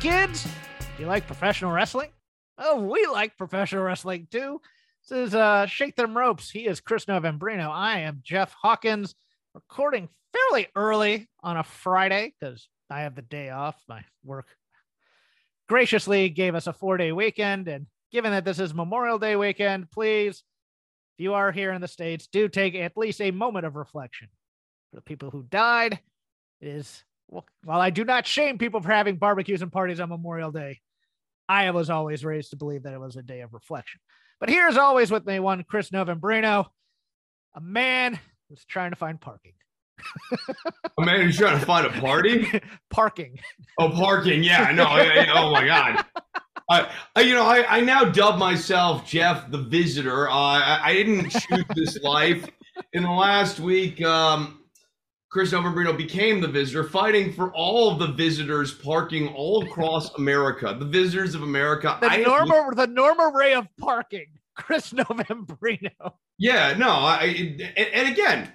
Kids, do you like professional wrestling? Oh, we like professional wrestling too. This is uh, Shake Them Ropes. He is Chris Novembrino. I am Jeff Hawkins, recording fairly early on a Friday because I have the day off. My work graciously gave us a four day weekend. And given that this is Memorial Day weekend, please, if you are here in the States, do take at least a moment of reflection for the people who died. It is while I do not shame people for having barbecues and parties on Memorial Day, I was always raised to believe that it was a day of reflection. But here's always with me one Chris Novembrino, a man who's trying to find parking. A man who's trying to find a party. parking. Oh, parking. Yeah, no. I- I- oh my God. I, you know, I, I now dub myself Jeff the Visitor. Uh, I, I didn't choose this life. In the last week, um, Chris Novembrino became the visitor, fighting for all of the visitors parking all across America. The visitors of America. The I- normal the normal ray of parking. Chris Novembrino. Yeah, no, I and, and again,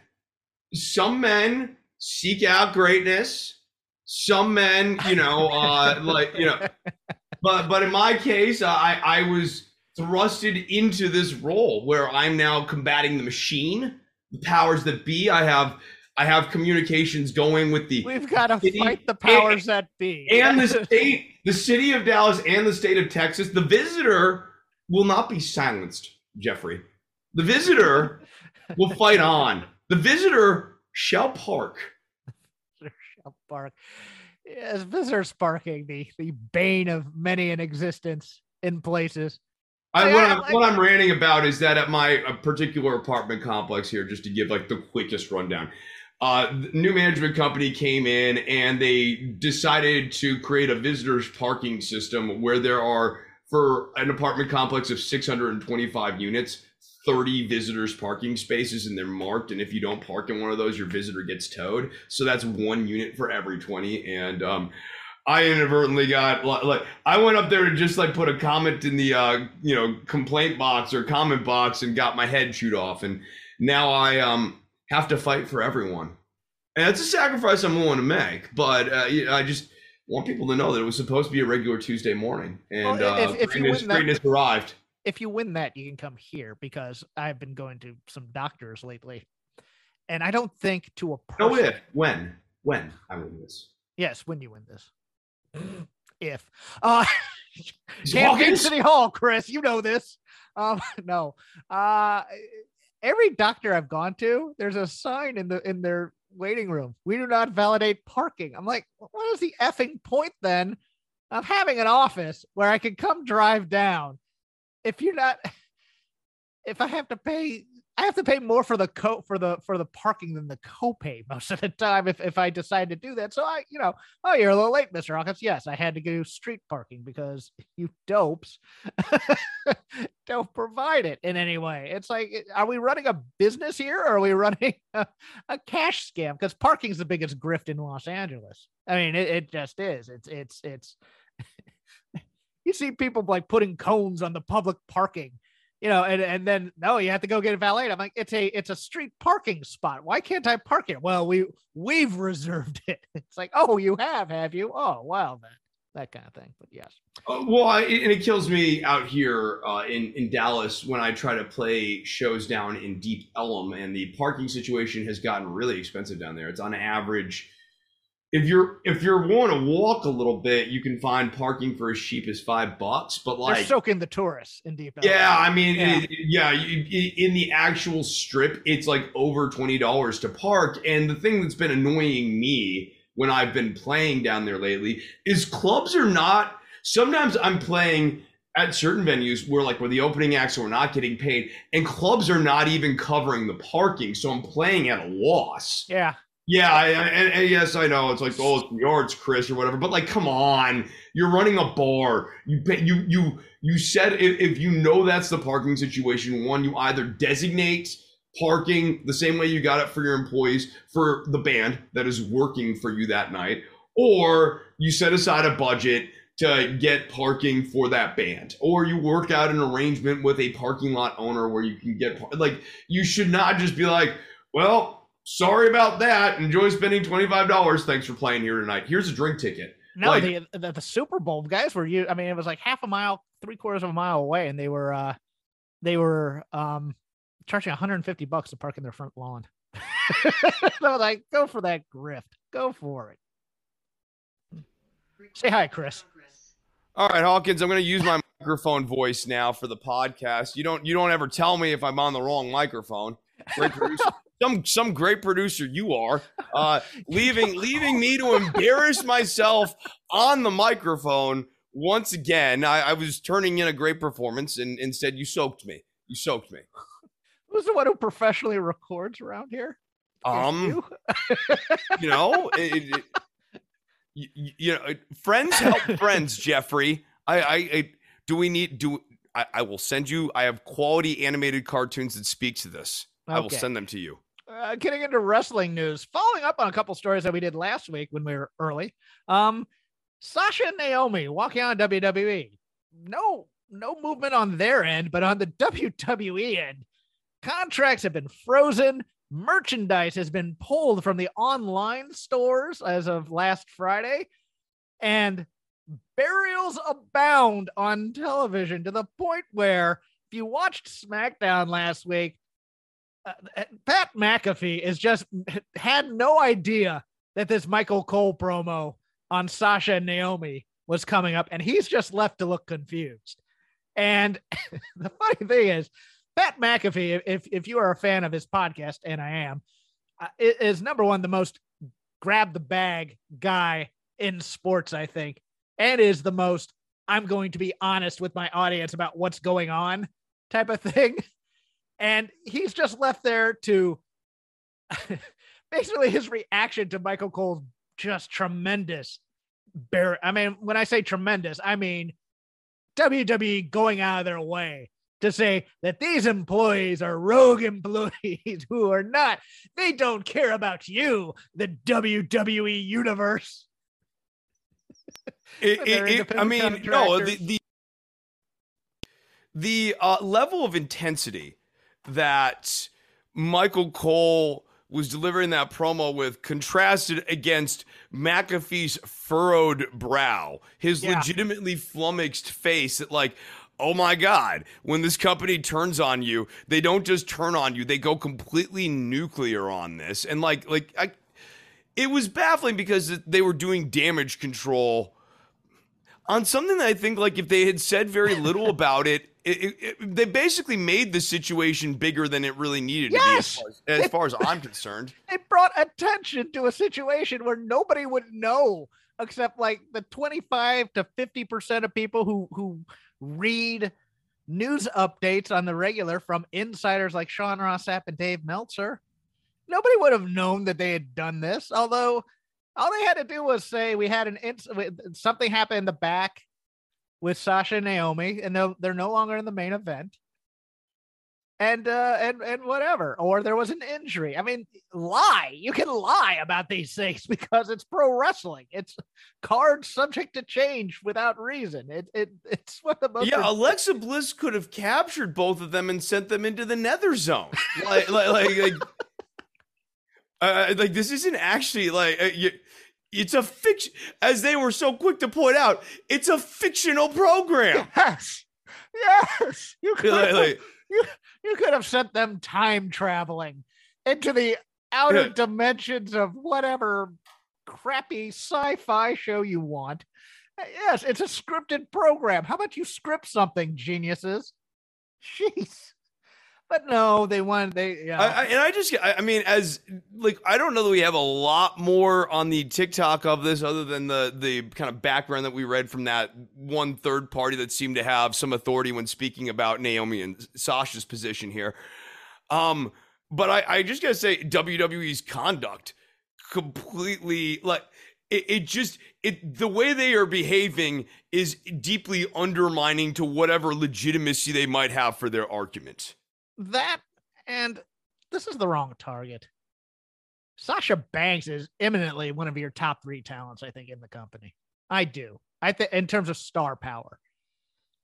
some men seek out greatness. Some men, you know, uh, like you know, but but in my case, I I was thrusted into this role where I'm now combating the machine, the powers that be. I have I have communications going with the We've got to City- fight the powers that be. and the state, the city of Dallas and the state of Texas. The visitor will not be silenced, Jeffrey. The visitor will fight on. The visitor shall park. Shall Park. Yes, visitors parking, the the bane of many an existence in places. I, what, I'm, what I'm ranting about is that at my uh, particular apartment complex here, just to give like the quickest rundown, uh, new management company came in and they decided to create a visitors parking system where there are for an apartment complex of 625 units 30 visitors parking spaces and they're marked. And if you don't park in one of those your visitor gets towed. So that's one unit for every 20 and um, I inadvertently got like I went up there to just like put a comment in the uh you know complaint box or comment box and got my head chewed off. And now I um have to fight for everyone and it's a sacrifice I'm willing to make but uh, I just want people to know that it was supposed to be a regular Tuesday morning and Well, if- uh, if you greatness, win that- greatness arrived. if you win that, you can come here because I've been going to some doctors lately, and I don't think to a person. No if when when I win this. Yes, when you win this. if uh, Is Camden Hawkins- City Hall, Chris, you know this. Um, no, uh, every doctor I've gone to, there's a sign in the in their waiting room. We do not validate parking. I'm like, what is the effing point then of having an office where I can come drive down? If you're not, if I have to pay, I have to pay more for the co for the for the parking than the copay most of the time. If if I decide to do that, so I, you know, oh, you're a little late, Mr. Hawkins. Yes, I had to go street parking because you dopes don't provide it in any way. It's like, eh, are we running a business here or are we running a, a cash scam? Because parking's the biggest grift in Los Angeles. I mean, it, it just is. It's, it's, it's, you see people like putting cones on the public parking. You know, and, and then no, you have to go get it valeted. I'm like, it's a it's a street parking spot. Why can't I park it? Well, we we've reserved it. It's like, oh, you have, have you? Oh, well then, that kind of thing. But yes, Uh, well, I, and it kills me out here uh, in in Dallas when I try to play shows down in Deep Ellum, and the parking situation has gotten really expensive down there. It's on average, if you're if you're willing to walk a little bit, you can find parking for as cheap as five bucks. But like they're soaking the tourists in deep. Yeah, I mean, Yeah. it- yeah, you, in the actual strip, it's like over twenty dollars to park. And the thing that's been annoying me when I've been playing down there lately is clubs are not. Sometimes I'm playing at certain venues where like where the opening acts so we're not getting paid, and clubs are not even covering the parking, so I'm playing at a loss. yeah. Yeah, I, and, and, yes, I know it's like oh, it's yards, Chris, or whatever. But like, come on, you're running a bar. You you you you said if, if you know that's the parking situation, one, you either designate parking the same way you got it for your employees for the band that is working for you that night, or you set aside a budget to get parking for that band or you work out an arrangement with a parking lot owner where you can get like you should not just be like well sorry about that. Enjoy spending $25 thanks for playing here tonight. Here's a drink ticket. No like, the, the, the super bowl guys were you i mean it was like half a mile three quarters of a mile away and they were uh they were um charging 150 bucks to park in their front lawn. So like go for that grift. Go for it. Say hi chris. All right, Hawkins, I'm going to use my microphone voice now for the podcast. You don't you don't ever tell me if I'm on the wrong microphone. Great producer. Some some great producer you are. Uh, leaving leaving me to embarrass myself on the microphone once again. I, I was turning in a great performance, and instead you soaked me. You soaked me. Who's the one who professionally records around here? Um, you? you know, it, it, you, you, know, friends help friends, Jeffrey. I, I, I, do we need do I, I will send you. I have quality animated cartoons that speak to this. Okay. I will send them to you. Uh, getting into wrestling news, following up on a couple stories that we did last week when we were early. Um, Sasha and Naomi walking on WWE. No, no movement on their end, but on the WWE end, contracts have been frozen merchandise has been pulled from the online stores as of last Friday, and burials abound on television to the point where if you watched SmackDown last week, uh, uh Pat McAfee is just had no idea that this Michael Cole promo on Sasha and Naomi was coming up, and he's just left to look confused. And the funny thing is, Pat McAfee, if if you are a fan of his podcast, and I am, uh, is number one the most grab the bag guy in sports, I think, and is the most I'm going to be honest with my audience about what's going on type of thing. And he's just left there to basically his reaction to Michael Cole's just tremendous. Bear, I mean, when I say tremendous, I mean WWE going out of their way to say that these employees are rogue employees who are not, they don't care about you, the WWE universe. It, it, it, I mean, no, the, the, the uh, level of intensity that Michael Cole was delivering that promo with contrasted against McAfee's furrowed brow, his yeah. legitimately flummoxed face that like, oh my God, when this company turns on you, they don't just turn on you, they go completely nuclear on this. And like, like, I, it was baffling because they were doing damage control on something that I think, like, if they had said very little about it, it, it, they basically made the situation bigger than it really needed yes! to be, as far as, far as I'm concerned. It brought attention to a situation where nobody would know except like the 25 to 50 percent of people who who read news updates on the regular from insiders like Sean Ross Sapp and Dave Meltzer. Nobody would have known that they had done this, although all they had to do was say we had an ins- something happened in the back with Sasha and Naomi, and they're, they're no longer in the main event. And uh and and whatever or there was an injury. I mean lie. You can lie about these things because it's pro wrestling. It's cards subject to change without reason. It, it it's what the most yeah alexa bliss could have captured both of them and sent them into the nether zone. Like like like, like, uh, like this isn't actually like uh, you, it's a fiction as they were so quick to point out it's a fictional program yes yes you could like, like, you, you could have sent them time traveling into the outer yeah. dimensions of whatever crappy sci-fi show you want. Eh, yes, it's a scripted program. How about you script something, geniuses? Jeez but no, they won. They yeah. I, I, and I just, I, I, mean, as like, I don't know that we have a lot more on the TikTok of this, other than the the kind of background that we read from that one third party that seemed to have some authority when speaking about Naomi and Sasha's position here. Um, but I, I just gotta say, WWE's conduct completely like it, it just it the way they are behaving is deeply undermining to whatever legitimacy they might have for their argument. That and this is the wrong target. Sasha Banks is imminently one of your top three talents, I think, in the company. I do. I think in terms of star power.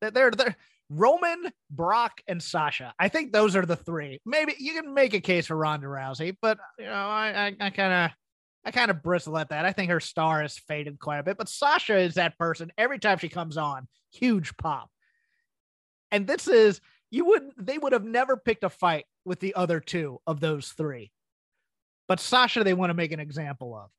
That they're they're Roman, Brock, and Sasha. I think those are the three. Maybe you can make a case for Ronda Rousey, but you know, I I kind of I kind of bristle at that. I think her star has faded quite a bit, but Sasha is that person. Every time she comes on, huge pop. And this is you would they would have never picked a fight with the other two of those three. But Sasha, they want to make an example of.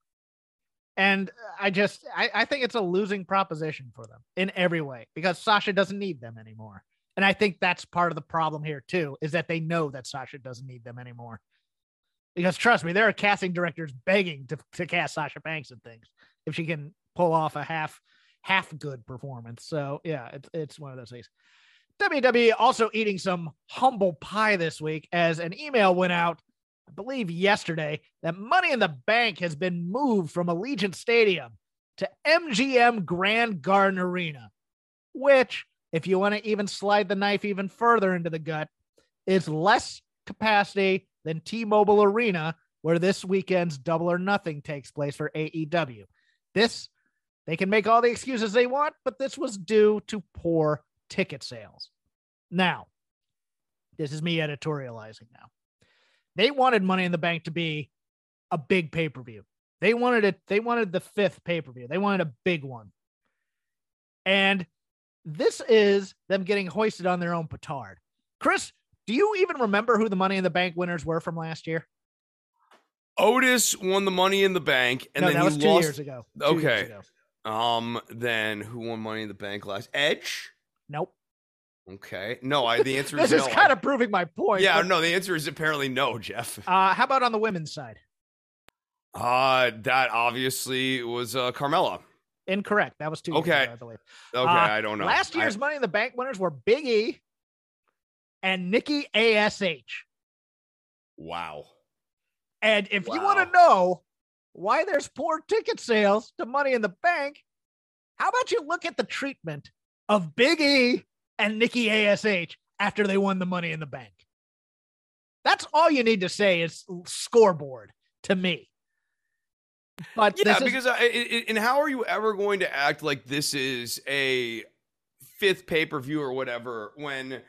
And I just I, I think it's a losing proposition for them in every way because Sasha doesn't need them anymore. And I think that's part of the problem here too, is that they know that Sasha doesn't need them anymore. Because trust me, there are casting directors begging to, to cast Sasha Banks and things if she can pull off a half half good performance. So yeah, it's it's one of those things. WWE also eating some humble pie this week as an email went out, I believe yesterday, that Money in the Bank has been moved from Allegiant Stadium to MGM Grand Garden Arena, which, if you want to even slide the knife even further into the gut, is less capacity than T Mobile Arena, where this weekend's Double or Nothing takes place for AEW. This, they can make all the excuses they want, but this was due to poor ticket sales. Now, this is me editorializing now. They wanted Money in the Bank to be a big pay per view. They wanted it, they wanted the fifth pay per view. They wanted a big one. And this is them getting hoisted on their own petard. Chris, do you even remember who the Money in the Bank winners were from last year? Otis won the Money in the Bank, and no, then that he was two lost. years ago. Two Okay. years ago. Um, then who won Money in the Bank last? Edge. Nope. Okay. No, I. The answer is This no. is kind I- of proving my point. yeah. but, No, the answer is apparently no, Jeff. Uh, how about on the women's side? Uh that obviously was uh Carmella. Incorrect. That was two Okay. ago, I believe. Okay, Uh, I don't know. Last year's Money in the Bank winners were Big E and Nikki ASH. wow. And if you want to know why there's poor ticket sales to Money in the Bank, how about you look at the treatment of Big E and Nikki ASH after they won the Money in the Bank? That's all you need to say is scoreboard to me. But Yeah, is- because I, I- I- and how are you ever going to act like this is a fifth pay per view or whatever when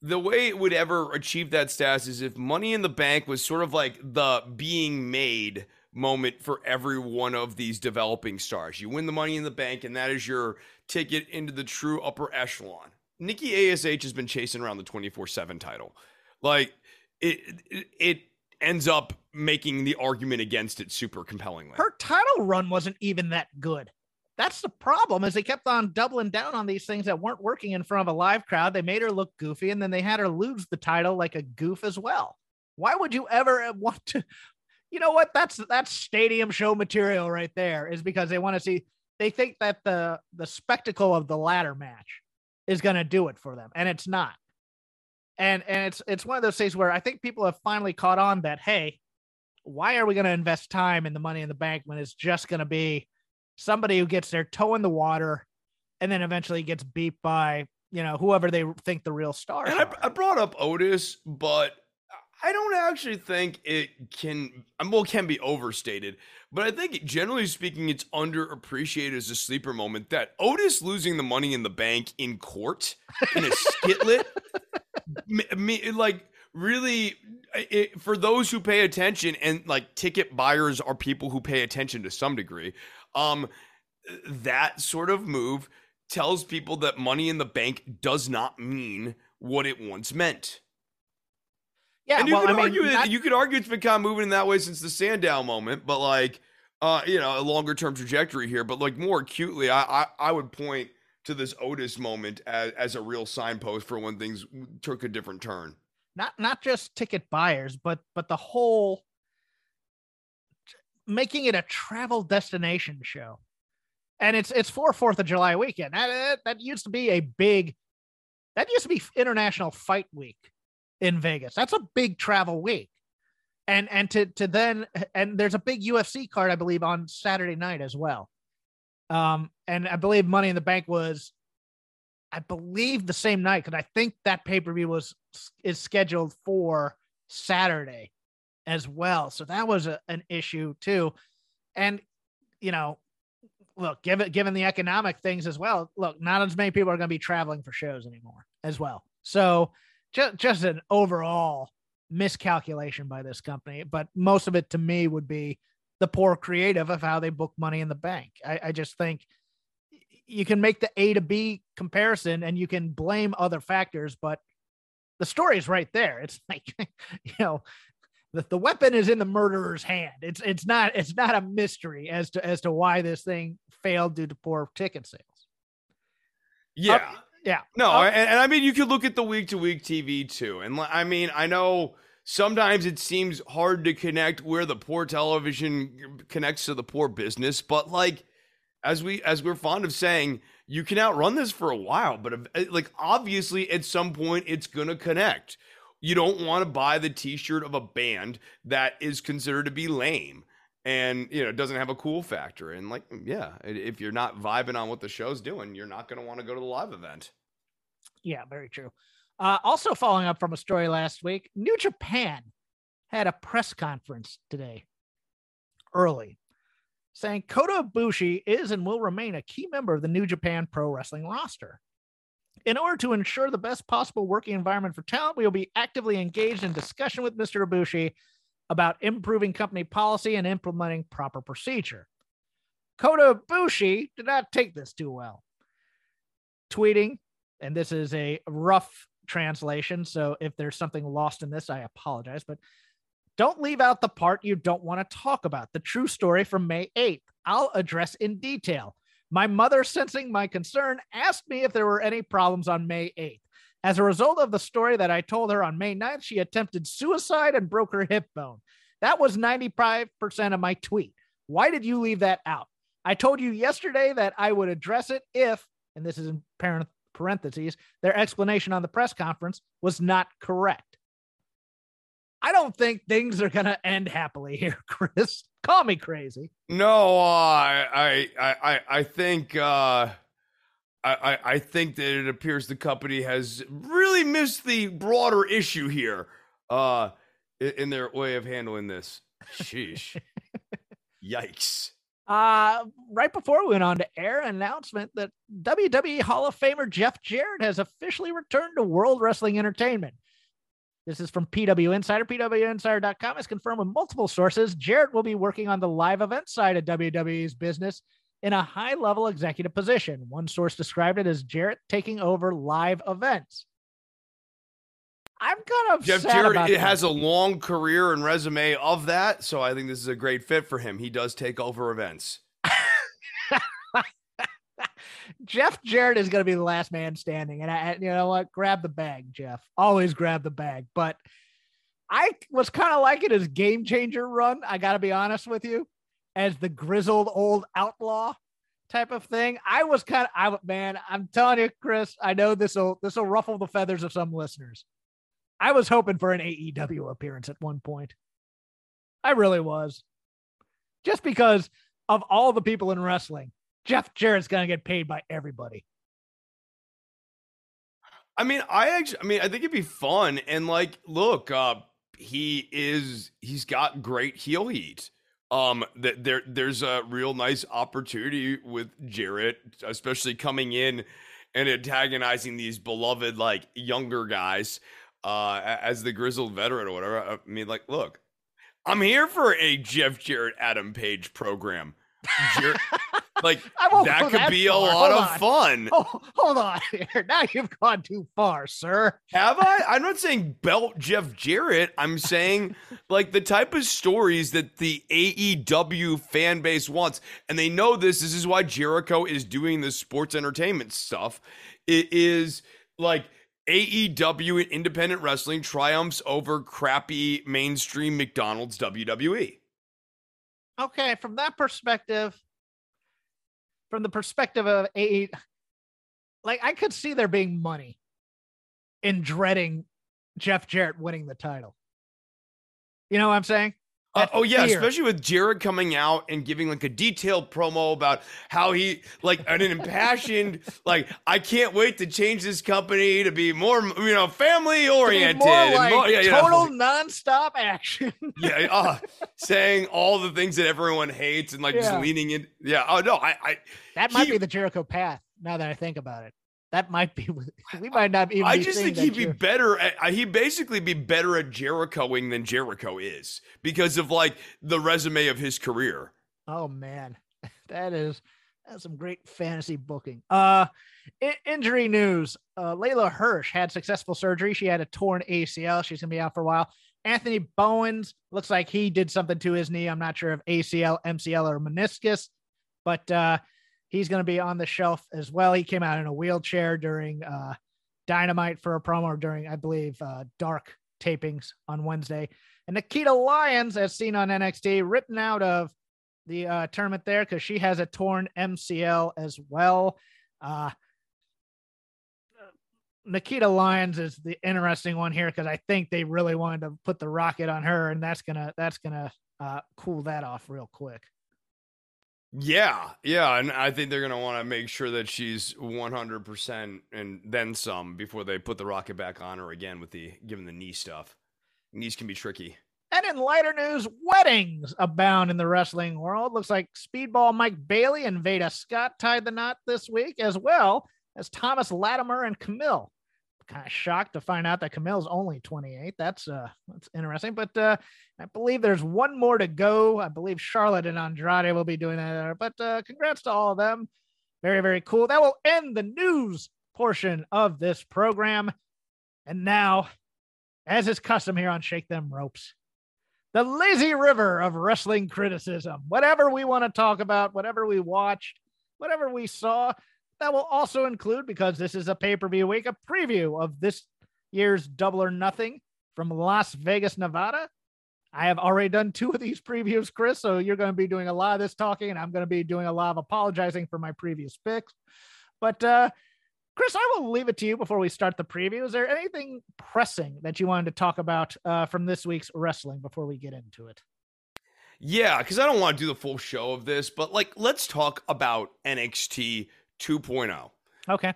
the way it would ever achieve that status is if Money in the Bank was sort of like the being made moment for every one of these developing stars. You win the Money in the Bank, and that is your ticket into the true upper echelon. Nikki Ash has been chasing around the twenty four seven title, like it, it. It ends up making the argument against it super compellingly. her title run wasn't even that good. That's the problem is they kept on doubling down on these things that weren't working in front of a live crowd. They made her look goofy and then they had her lose the title like a goof as well. Why would you ever want to You know what? That's that's stadium show material right there is because they want to see they think that the the spectacle of the ladder match is going to do it for them and it's not. And and it's it's one of those things where I think people have finally caught on that hey, why are we going to invest time in the money in the bank when it's just going to be somebody who gets their toe in the water and then eventually gets beat by you know whoever they think the real star And I. I brought up Otis, but I don't actually think it can, um, well, can be overstated. But I think, generally speaking, it's underappreciated as a sleeper moment that Otis losing the money in the bank in court in a skitlet, me, me, like, really, it, for those who pay attention, and like ticket buyers are people who pay attention to some degree, um, that sort of move tells people that money in the bank does not mean what it once meant. Yeah, and you well, could I mean, argue it, you could argue it's been kind of moving in that way since the Sandow moment, but like uh, you know, a longer term trajectory here. But like more acutely, I, I I would point to this Otis moment as, as a real signpost for when things took a different turn. not not just ticket buyers, but but the whole making it a travel destination show. And it's it's for Fourth of July weekend. That, that that used to be a big that used to be International Fight Week in Vegas. That's a big travel week. and and to to then and there's a big UFC card I believe on Saturday night as well. Um, and I believe Money in the Bank was, I believe the same night because I think that pay per view was is scheduled for Saturday as well. So that was a, an issue too. And you know, look, given given the economic things as well, look, not as many people are going to be traveling for shows anymore as well. So just just an overall miscalculation by this company. But most of it to me would be the poor creative of how they book money in the bank. I, I just think you can make the A to B comparison and you can blame other factors, but the story is right there. It's like, you know, the, the weapon is in the murderer's hand. It's it's not it's not a mystery as to as to why this thing failed due to poor ticket sales. Yeah. Uh, yeah. No, uh, and, and I mean you could look at the week to week TV too. And I mean, I know sometimes it seems hard to connect where the poor television connects to the poor business, but like as we as we're fond of saying, you can outrun this for a while, but like obviously at some point it's going to connect you don't want to buy the t-shirt of a band that is considered to be lame and you know doesn't have a cool factor. And like yeah if you're not vibing on what the show's doing you're not going to want to go to the live event. Yeah very true. Uh, also following up from a story last week new japan had a press conference today early saying kota ibushi is and will remain a key member of the new japan pro wrestling roster. In order to ensure the best possible working environment for talent, we will be actively engaged in discussion with Mr. Ibushi about improving company policy and implementing proper procedure. Kota Ibushi did not take this too well. Tweeting, and this is a rough translation, so if there's something lost in this, I apologize, but don't leave out the part you don't want to talk about. The true story from May 8th. I'll address in detail. My mother, sensing my concern, asked me if there were any problems on May 8th. As a result of the story that I told her on May 9th, she attempted suicide and broke her hip bone. That was 95% of my tweet. Why did you leave that out? I told you yesterday that I would address it if, and this is in parentheses, their explanation on the press conference was not correct. I don't think things are going to end happily here, Chris. Call me crazy. No, uh, I, I, I, I think, uh, I, I think that it appears the company has really missed the broader issue here, uh, in their way of handling this. Sheesh. Yikes. Uh, right before we went on to air, an announcement that WWE Hall of Famer Jeff Jarrett has officially returned to World Wrestling Entertainment. This is from PW Insider. PWInsider.com has confirmed with multiple sources Jarrett will be working on the live event side of WWE's business in a high level executive position. One source described it as Jarrett taking over live events. I'm kind of Jeff Jarrett it has a long career and resume of that, so I think this is a great fit for him. He does take over events. Jeff Jarrett is going to be the last man standing. And I, you know what? Grab the bag, Jeff. Always grab the bag. But I was kind of liking his game changer run. I got to be honest with you, as the grizzled old outlaw type of thing. I was kind of, I man, I'm telling you, Chris. I know this will this will ruffle the feathers of some listeners. I was hoping for an AEW appearance at one point. I really was, just because of all the people in wrestling Jeff Jarrett's gonna get paid by everybody. I mean, I actually, I mean, I think it'd be fun. And like, look, uh, he is, he's got great heel heat. Um, that there, there's a real nice opportunity with Jarrett, especially coming in and antagonizing these beloved like younger guys, uh, as the grizzled veteran or whatever. I mean, like, look, I'm here for a Jeff Jarrett Adam Page program. Jarrett, like that could be far. a lot hold of on. fun. Oh, hold on here. Now you've gone too far, sir. Have I? I'm not saying belt Jeff Jarrett. I'm saying like the type of stories that the AEW fan base wants. And they know this. This is why Jericho is doing the sports entertainment stuff. It is like AEW and independent wrestling triumphs over crappy mainstream McDonald's WWE. Okay, from that perspective, from the perspective of a like I could see there being money in dreading Jeff Jarrett winning the title. You know what I'm saying? Uh, oh yeah, fear. especially with Jarrett coming out and giving like a detailed promo about how he like an impassioned like I can't wait to change this company to be more you know family oriented. like more- yeah, total nonstop action. yeah, uh, saying all the things that everyone hates and like Yeah. just leaning in. Yeah. Oh no, I, I, that might He- be the Jericho path. Now that I think about it, that might be. We might not even. I just think he'd be better. At, uh, he'd basically be better at Jerichoing than Jericho is because of like the resume of his career. Oh man, that is that's some great fantasy booking. Uh, injury news: uh, Leyla Hirsch had successful surgery. She had a torn ACL. She's gonna be out for a while. Anthony Bowens looks like he did something to his knee. I'm not sure if ACL, MCL, or meniscus, but uh, he's gonna be on the shelf as well. He came out in a wheelchair during uh, Dynamite for a promo during, I believe, uh, Dark tapings on Wednesday. And Nikita Lyons, as seen on NXT, written out of the uh, tournament there because she has a torn MCL as well. Uh, Nikita Lyons is the interesting one here because I think they really wanted to put the rocket on her, and that's gonna that's gonna uh, cool that off real quick. Yeah, yeah, and I think they're gonna want to make sure that she's 100 percent and then some before they put the rocket back on her again with the given the knee stuff. Knees can be tricky. And in lighter news, weddings abound in the wrestling world. Looks like Speedball Mike Bailey and Veda Scott tied the knot this week, as well as Thomas Latimer and Camille. Kind of shocked to find out that Camille's only 28. That's uh that's interesting. But uh I believe there's one more to go. I believe Charlotte and Andrade will be doing that. But uh congrats to all of them. Very, very cool. That will end the news portion of this program. And now, as is custom here on Shake Them Ropes, the lazy river of wrestling criticism. Whatever we want to talk about, whatever we watched, whatever we saw, that will also include, because this is a pay per view week, a preview of this year's Double or Nothing from Las Vegas, Nevada. I have already done two of these previews, Chris. So you're going to be doing a lot of this talking, and I'm going to be doing a lot of apologizing for my previous picks. But uh, Chris, I will leave it to you before we start the preview. Is there anything pressing that you wanted to talk about uh, from this week's wrestling before we get into it? Yeah, because I don't want to do the full show of this, but like, let's talk about NXT 2.0. Okay.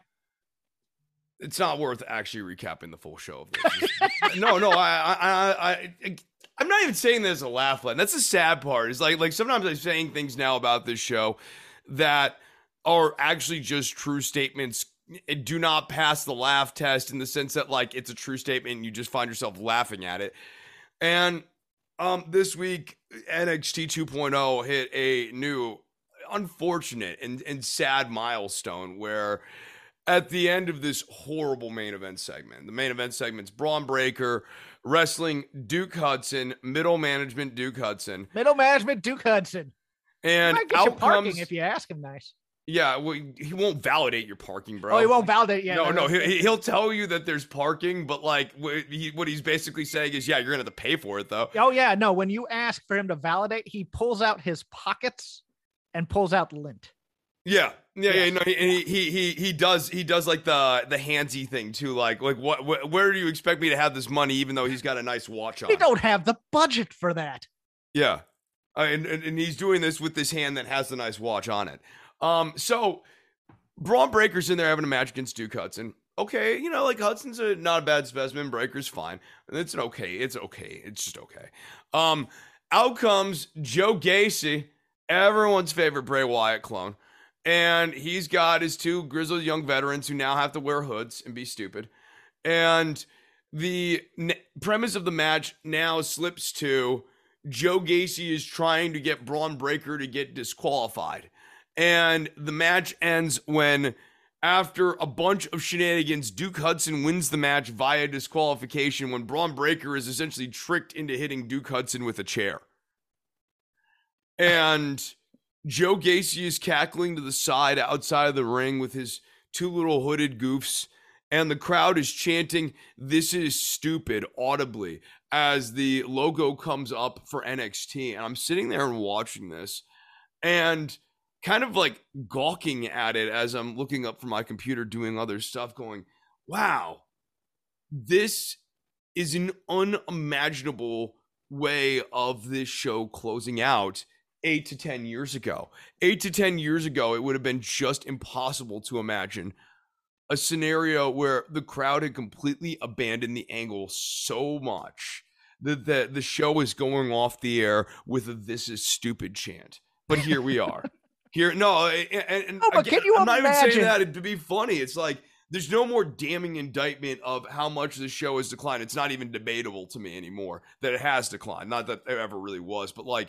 It's not worth actually recapping the full show of this. no, no, I, I, I, I, I'm not even saying this as a laugh line. That's the sad part. Is like, like sometimes I'm saying things now about this show that are actually just true statements. Do not pass the laugh test in the sense that like it's a true statement and you just find yourself laughing at it. And um, this week NXT 2.0 hit a new unfortunate and, and sad milestone where at the end of this horrible main event segment, the main event segment's Bron Breakker wrestling Duke Hudson, middle management Duke Hudson, Middle management, Duke Hudson. and Might get you out parking comes if you ask him nice. yeah, well, he won't validate your parking, bro. Oh, he won't validate yet. no, no, he, he'll tell you that there's parking, but like he, what he's basically saying is, yeah, you're gonna have to pay for it though. Oh yeah, no. When you ask for him to validate, he pulls out his pockets and pulls out the lint. Yeah, yeah, yeah. Yes. No, he, and he he he he does he does like the the handsy thing too. Like like what wh- where do you expect me to have this money, even though he's got a nice watch on? We don't have the budget for that. Yeah, uh, and, and and he's doing this with this hand that has the nice watch on it. Um, so Bron Breakker's in there having a match against Duke Hudson. Okay, you know, like Hudson's a not a bad specimen. Breakker's fine. It's an okay. It's okay. It's just okay. Um, out comes Joe Gacy, everyone's favorite Bray Wyatt clone, and he's got his two grizzled young veterans who now have to wear hoods and be stupid. And the n- premise of the match now slips to Joe Gacy is trying to get Bron Breakker to get disqualified. And the match ends when, after a bunch of shenanigans, Duke Hudson wins the match via disqualification when Bron Breakker is essentially tricked into hitting Duke Hudson with a chair. And Joe Gacy is cackling to the side outside of the ring with his two little hooded goofs. And the crowd is chanting, This is stupid, audibly, as the logo comes up for NXT. And I'm sitting there and watching this and kind of like gawking at it as I'm looking up from my computer doing other stuff, going, Wow, this is an unimaginable way of this show closing out eight to 10 years ago. Eight to 10 years ago, it would have been just impossible to imagine a scenario where the crowd had completely abandoned the angle so much that the, the show is going off the air with a this is stupid chant. But here we are. here, no, and, and no, but again, can you I'm not even saying that to be funny. It's like there's no more damning indictment of how much the show has declined. It's not even debatable to me anymore that it has declined. Not that it ever really was, but like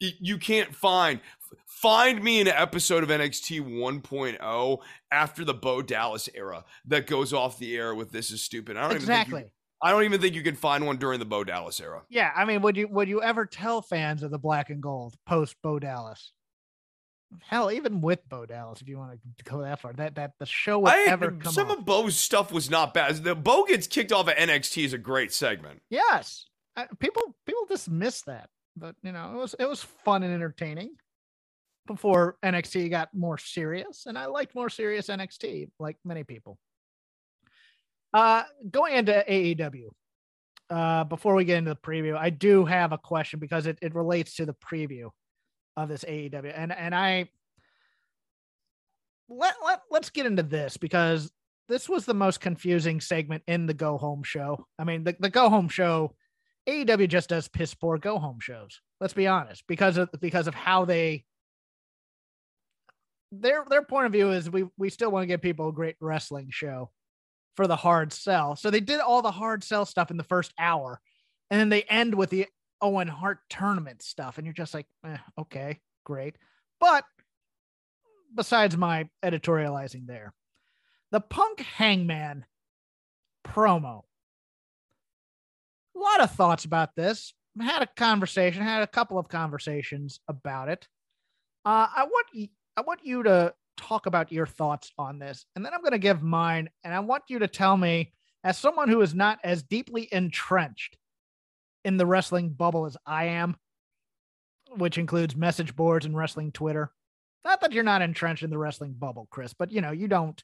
you can't find find me an episode of NXT 1.0 after the Bo Dallas era that goes off the air with this is stupid. I don't even exactly. think you, I don't even think you can find one during the Bo Dallas era. Yeah, I mean, would you would you ever tell fans of the black and gold post Bo Dallas? Hell, even with Bo Dallas, if you want to go that far, that that the show would I, ever come some of Bo's stuff was not bad. The Bo gets kicked off at NXT is a great segment. Yes, I, people people dismiss that, but you know it was it was fun and entertaining before NXT got more serious, and I liked more serious NXT, like many people. Uh, going into AEW, uh, before we get into the preview, I do have a question because it, it relates to the preview of this AEW, and and I let, let let's get into this because this was the most confusing segment in the go home show. I mean, the, the go home show, AEW just does piss poor go home shows. Let's be honest, because of because of how they their their point of view is we we still want to give people a great wrestling show for the hard sell. So they did all the hard sell stuff in the first hour, and then they end with the Owen Hart tournament stuff, and you're just like, eh, okay, great. But besides my editorializing there, the Punk Hangman promo. Lot of thoughts about this. Had a conversation, had a couple of conversations about it. Uh, I want y- I want you to talk about your thoughts on this, and then I'm going to give mine, and I want you to tell me, as someone who is not as deeply entrenched in the wrestling bubble as I am, which includes message boards and wrestling Twitter. Not that you're not entrenched in the wrestling bubble, Chris, but you know you don't.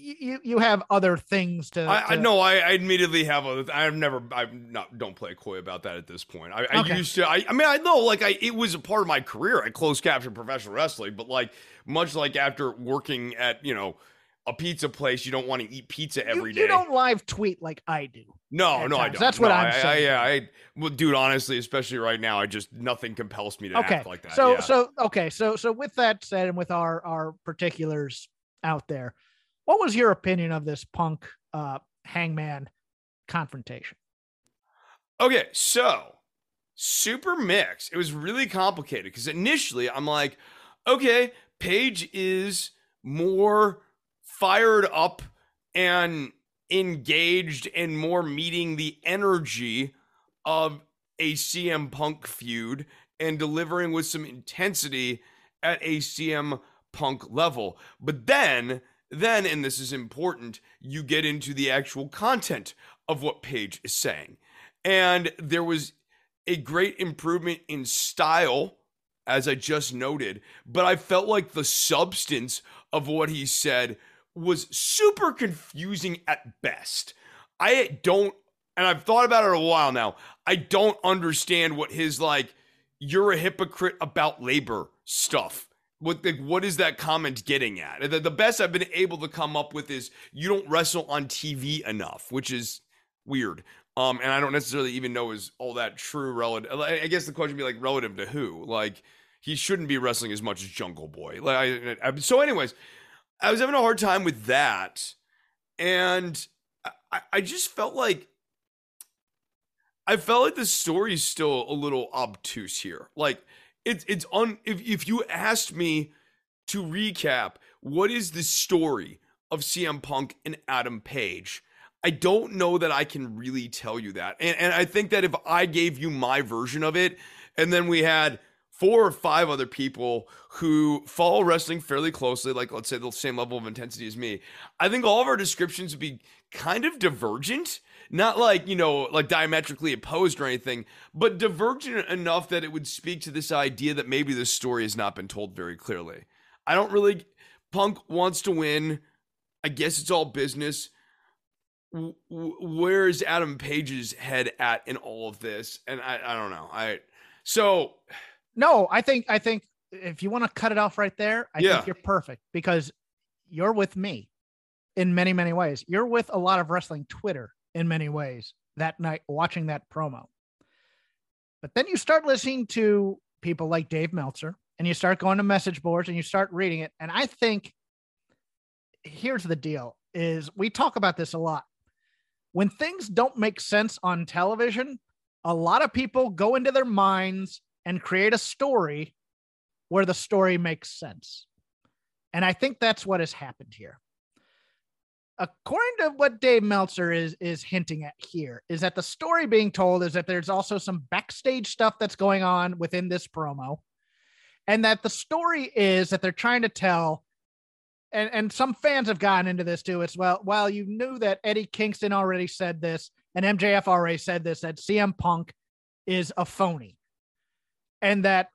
You you have other things to. I, I to- know. I, I admittedly have a. I've never. I'm not. Don't play coy about that at this point. I, I Okay. used to. I, I mean, I know. Like, I it was a part of my career. I closed caption professional wrestling, but like much like after working at you know a pizza place, you don't want to eat pizza you, every day. you don't live tweet like I do. no, no, I don't. That's what No, I'm I, I, saying. yeah, I. Well, dude, honestly, especially right now, I just nothing compels me to okay act like that. so yeah. so okay so so with that said and with our our particulars out there what was your opinion of this punk uh hangman confrontation Okay, so super mix. It was really complicated because initially I'm like, okay, Page is more fired up and engaged and more meeting the energy of a CM Punk feud and delivering with some intensity at a CM Punk level. But then, then, and this is important, you get into the actual content of what Page is saying. And there was a great improvement in style, as I just noted, but I felt like the substance of what he said was super confusing at best. I don't, and I've thought about it a while now, I don't understand what his like, you're a hypocrite about labor stuff. What like, what is that comment getting at? The, the best I've been able to come up with is you don't wrestle on TV enough, which is weird. Um, and I don't necessarily even know is all that true relative. I guess the question would be like relative to who? Like he shouldn't be wrestling as much as Jungle Boy. Like I, I, so, anyways, I was having a hard time with that, and I, I just felt like I felt like the story's still a little obtuse here. Like it's it's un if if you asked me to recap what is the story of CM Punk and Adam Page, I don't know that I can really tell you that. And and I think that if I gave you my version of it, and then we had four or five other people who follow wrestling fairly closely, like let's say the same level of intensity as me, I think all of our descriptions would be kind of divergent. Not like, you know, like diametrically opposed or anything, but divergent enough that it would speak to this idea that maybe this story has not been told very clearly. I don't really. Punk wants to win. I guess it's all business. where is Adam Page's head at in all of this? And I, I don't know. I so no, I think I think if you want to cut it off right there, I Yeah. think you're perfect because you're with me in many many ways. You're with a lot of wrestling Twitter in many ways that night watching that promo. But then you start listening to people like Dave Meltzer and you start going to message boards and you start reading it and I think here's the deal is we talk about this a lot. When things don't make sense on television, a lot of people go into their minds and create a story where the story makes sense. And I think that's what has happened here. According to what Dave Meltzer is is hinting at here, is that the story being told is that there's also some backstage stuff that's going on within this promo, and that the story is that they're trying to tell and and some fans have gotten into this too as well. Well, you knew that Eddie Kingston already said this, and MJF already said this that CM Punk is a phony, and that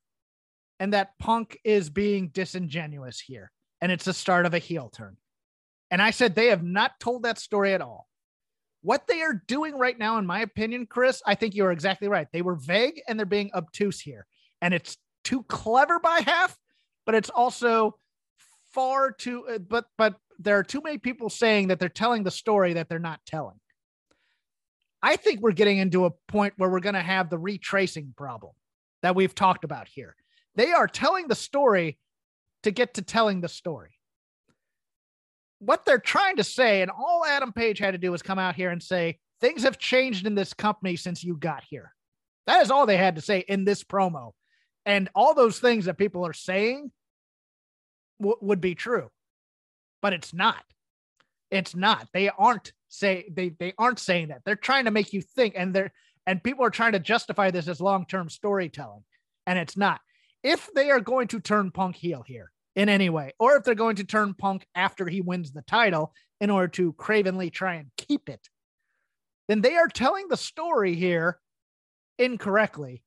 and that Punk is being disingenuous here, and it's the start of a heel turn. And I said they have not told that story at all. What they are doing right now, in my opinion, Chris, I think you're exactly right. They were vague and they're being obtuse here, and it's too clever by half, but it's also far too uh, but but there are too many people saying that they're telling the story that they're not telling i think we're getting into a point where we're going to have the retracing problem that we've talked about here they are telling the story to get to telling the story what they're trying to say and all adam page had to do was come out here and say things have changed in this company since you got here that is all they had to say in this promo and all those things that people are saying w- would be true, but it's not. It's not. They aren't say they they aren't saying that. They're trying to make you think, and they're and people are trying to justify this as long term storytelling, and it's not. If they are going to turn Punk heel here in any way, or if they're going to turn Punk after he wins the title in order to cravenly try and keep it, then they are telling the story here incorrectly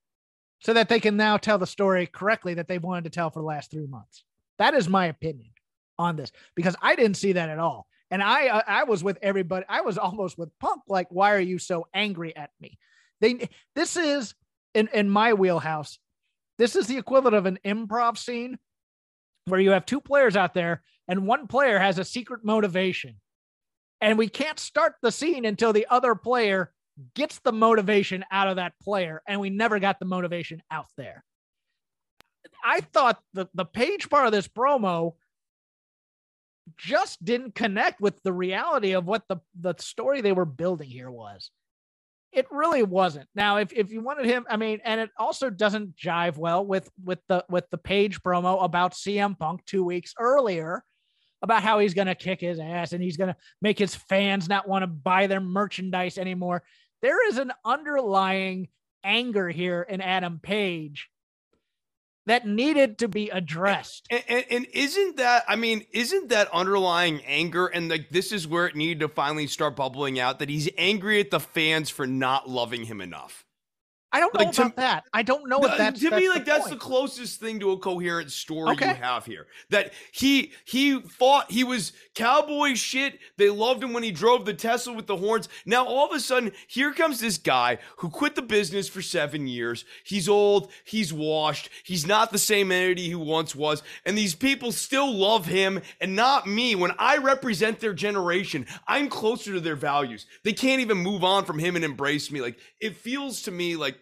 so that they can now tell the story correctly that they've wanted to tell for the last three months. That is my opinion on this because I didn't see that at all. And I uh, I was with everybody. I was almost with Punk. Like, why are you so angry at me? They this is in in my wheelhouse. This is the equivalent of an improv scene where you have two players out there and one player has a secret motivation. And we can't start the scene until the other player gets the motivation out of that player. And we never got the motivation out there. I thought the, the page part of this promo just didn't connect with the reality of what the, the story they were building here was. It really wasn't. Now, if, if you wanted him, I mean, and it also doesn't jive well with with the with the page promo about CM Punk two weeks earlier about how he's gonna kick his ass and he's gonna make his fans not want to buy their merchandise anymore. There is an underlying anger here in Adam Page that needed to be addressed. And, and, and isn't that, I mean, isn't that underlying anger? And like, this is where it needed to finally start bubbling out that he's angry at the fans for not loving him enough. I don't know Like, to- about that. I don't know No, if that's to me, that's like the that's the closest thing to a coherent story Okay. you have here. That he he fought, he was cowboy shit. They loved him when he drove the Tesla with the horns. Now all of a sudden, here comes this guy who quit the business for seven years. He's old, he's washed, he's not the same entity he once was, and these people still love him and not me. When I represent their generation, I'm closer to their values. They can't even move on from him and embrace me. Like it feels to me like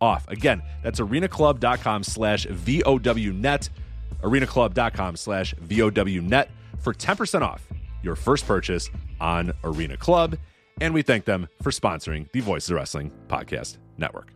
off. Again, that's arenaclub.com slash VOWnet, arenaclub.com slash VOWnet for 10% off your first purchase on Arena Club. And we thank them for sponsoring the Voices of Wrestling Podcast Network.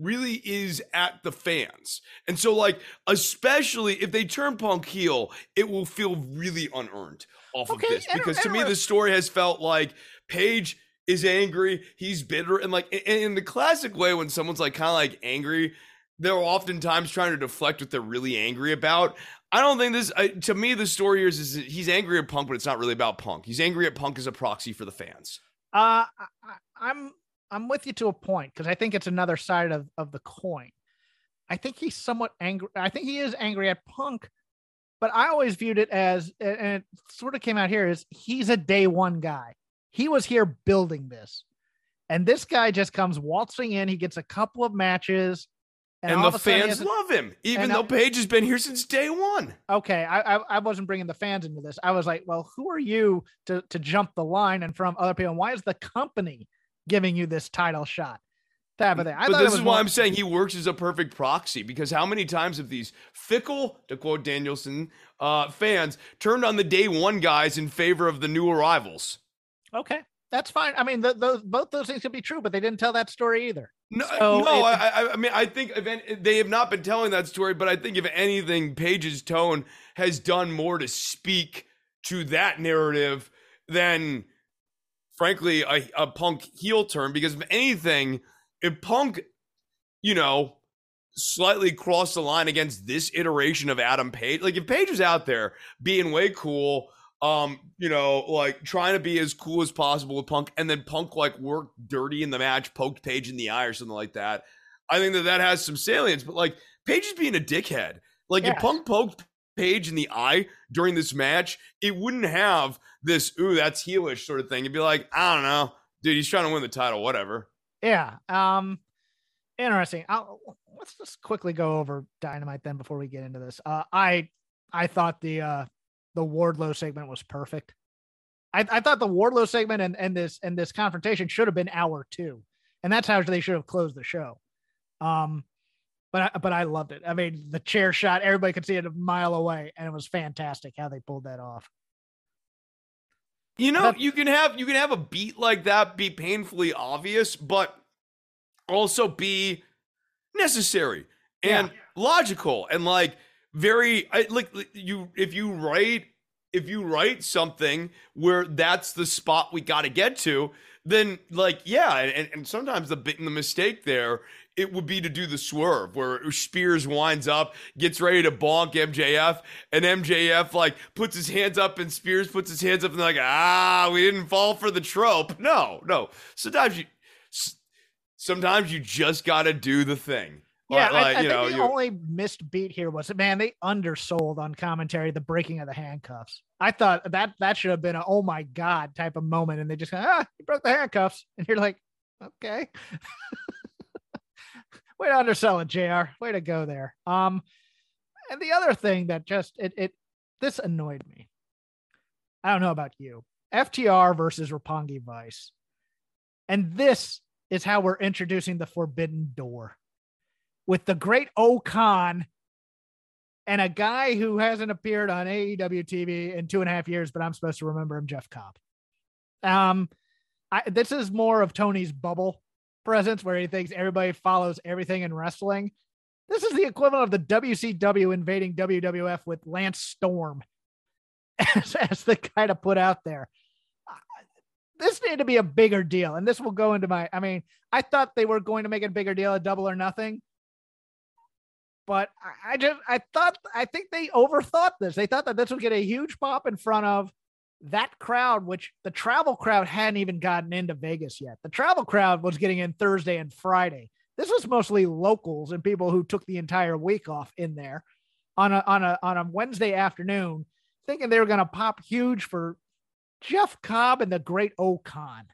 really is at the fans. And so, like, especially if they turn Punk heel, it will feel really unearned off okay, of this. Because to me, the story has felt like Page is angry, he's bitter, and like in the classic way, when someone's like kind of like angry, they're oftentimes trying to deflect what they're really angry about. I don't think this. Uh, to me, the story here is, is he's angry at Punk, but it's not really about Punk. He's angry at Punk as a proxy for the fans. Uh, I, I'm I'm with you to a point because I think it's another side of, of the coin. I think he's somewhat angry. I think he is angry at Punk, but I always viewed it as, and it sort of came out here, is he's a day one guy. He was here building this. And this guy just comes waltzing in. He gets a couple of matches. And, and the fans love him, even though Page has been here since day one. Okay, I, I, I wasn't bringing the fans into this. I was like, well, who are you to to jump the line and from other people? And why is the company giving you this title shot. Type of thing. I but this is why I'm saying he works as a perfect proxy because how many times have these fickle, to quote Danielson, uh, fans turned on the day one guys in favor of the new arrivals? Okay, that's fine. I mean, the, those both those things could be true, but they didn't tell that story either. No, so no. It, I, I mean, I think if they have not been telling that story, but I think if anything, Page's tone has done more to speak to that narrative than frankly, a, a Punk heel turn because if anything, if Punk, you know, slightly crossed the line against this iteration of Adam Page, like if Page was out there being way cool, um, you know, like trying to be as cool as possible with Punk, and then Punk like worked dirty in the match, poked Page in the eye or something like that. I think that that has some salience, but like Page is being a dickhead. Like if Punk poked Page in the eye during this match, it wouldn't have this ooh that's heelish sort of thing. It'd be like I don't know, dude, he's trying to win the title, whatever. Yeah. Um. Interesting. I'll, let's just quickly go over Dynamite then before we get into this. Uh, I I thought the uh the Wardlow segment was perfect. I, I thought the Wardlow segment and, and this and this confrontation should have been hour two, and that's how they should have closed the show. Um, but I, but I loved it. I mean, the chair shot, everybody could see it a mile away, and it was fantastic how they pulled that off. You know, you can have you can have a beat like that be painfully obvious, but also be necessary and yeah. logical and like very I, like you if you write if you write something where that's the spot we got to get to, then like yeah, and, and sometimes the bit and the mistake there it would be to do the swerve where Spears winds up, gets ready to bonk MJF, and MJF like puts his hands up, and Spears puts his hands up, and they're like, ah, we didn't fall for the trope. No, no. Sometimes you, sometimes you just got to do the thing. Yeah, like, I, I you know, the only missed beat here was man, they undersold on commentary the breaking of the handcuffs. I thought that that should have been a oh my god type of moment, and they just ah, he broke the handcuffs, and you're like, okay. Way to undersell it, JR. Way to go there. Um, and the other thing that just it it this annoyed me. I don't know about you. FTR versus Roppongi Vice. And this is how we're introducing the forbidden door with the great O-Khan and a guy who hasn't appeared on AEW TV in two and a half years, but I'm supposed to remember him, Jeff Cobb. Um, I, this is more of Tony's bubble presence where he thinks everybody follows everything in wrestling. This is the equivalent of the WCW invading WWF with Lance Storm as, as the guy to put out there. Uh, this needed to be a bigger deal. And this will go into my, I mean, I thought they were going to make a bigger deal a double or nothing. But I, I just, I thought, I think they overthought this. They thought that this would get a huge pop in front of that crowd, which the travel crowd hadn't even gotten into Vegas yet. The travel crowd was getting in Thursday and Friday. This was mostly locals and people who took the entire week off in there on a on a on a Wednesday afternoon, thinking they were going to pop huge for Jeff Cobb and the Great O-Khan.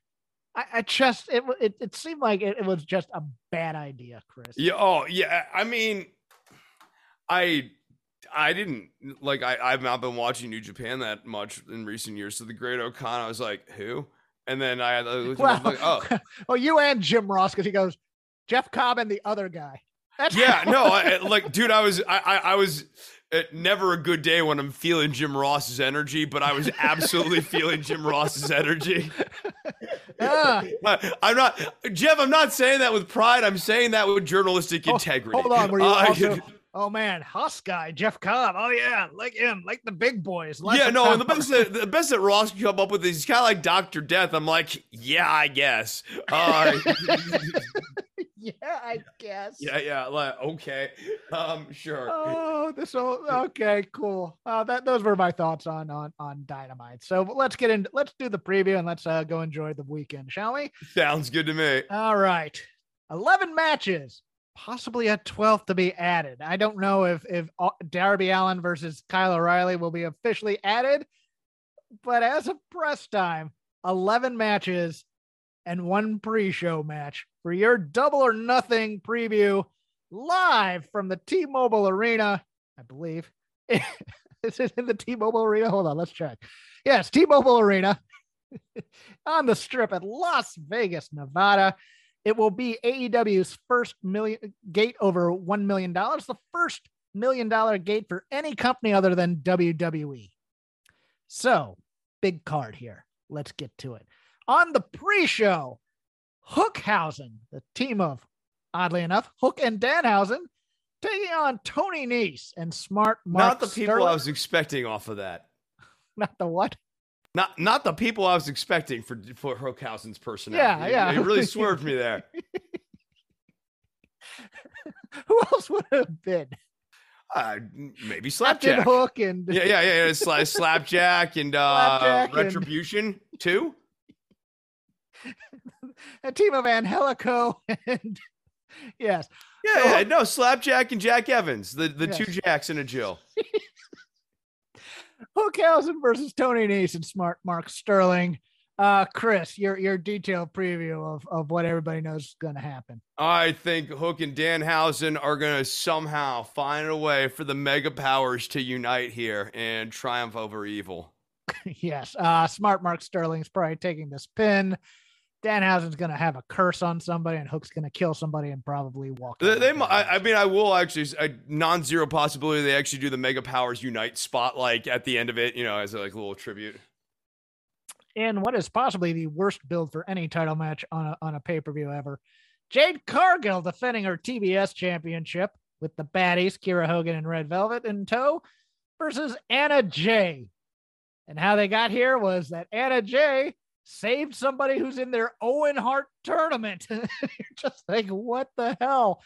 I, I just it, it it seemed like it, it was just a bad idea, Chris. Yeah. Oh yeah. I mean, I I didn't like I, I've not been watching New Japan that much in recent years. So the Great O-Khan, I was like, who? And then I, looked well, like, oh, well, you and Jim Ross because he goes Jeff Cobb and the other guy. That's yeah, no, I, like, dude, I was, I, I, I was uh, never a good day when I'm feeling Jim Ross's energy, but I was absolutely feeling Jim Ross's energy. Yeah. I'm not, Jeff. I'm not saying that with pride. I'm saying that with journalistic integrity. hold on, were you uh, also? Oh man, Husk guy, Jeff Cobb. Oh yeah, like him, like the big boys. Like yeah, no, and the best that the best that Ross can come up with is he's kind of like Doctor Death. I'm like, yeah, I guess. Uh, yeah, I guess. Yeah, yeah, like okay, um, sure. Oh, this all okay, cool. Uh, that those were my thoughts on on on Dynamite. So let's get in. let's do the preview and let's uh, go enjoy the weekend, shall we? Sounds good to me. All right, eleven matches possibly a 12th to be added. I don't know if if uh, Darby Allin versus Kyle O'Reilly will be officially added, but as of press time, 11 matches and one pre-show match for your double or nothing preview live from the T-Mobile Arena, I believe. this Is it in the T-Mobile Arena? Hold on, let's check. Yes, T-Mobile Arena on the strip at Las Vegas, Nevada. It will be AEW's first million gate over $1 million, the first million dollar gate for any company other than WWE. So, big card here. Let's get to it. On the pre show, Hookhausen, the team of, oddly enough, Hook and Danhausen, taking on Tony Nese and Smart Mark. Not the people Sterling. I was expecting off of that. Not the what? Not not the people I was expecting for for Hookhausen's personality. Yeah, yeah. It, really swerved me there. Who else would have been? Uh, maybe Slapjack. Hook and yeah, yeah, yeah. Sla- Slapjack and uh, Slapjack Retribution and... too. A team of Angelico and yes, yeah, so, yeah. No, Slapjack and Jack Evans, the the yes. two Jacks and a Jill. Hookhausen versus Tony Nese and Smart Mark Sterling. Uh, Chris, your your detailed preview of, of what everybody knows is going to happen. I think Hook and Danhausen are going to somehow find a way for the mega powers to unite here and triumph over evil. yes. Uh, Smart Mark Sterling's probably taking this pin. Danhausen's going to have a curse on somebody, and Hook's going to kill somebody and probably walk. They, they I, I, mean, I will actually a non-zero possibility they actually do the Mega Powers Unite spot like at the end of it, you know, as a like little tribute. In what is possibly the worst build for any title match on a on a pay per view ever, Jade Cargill defending her TBS championship with the baddies Kiera Hogan and Red Velvet in tow versus Anna Jay And how they got here was that Anna Jay saved somebody who's in their Owen Hart tournament. You're just like, what the hell?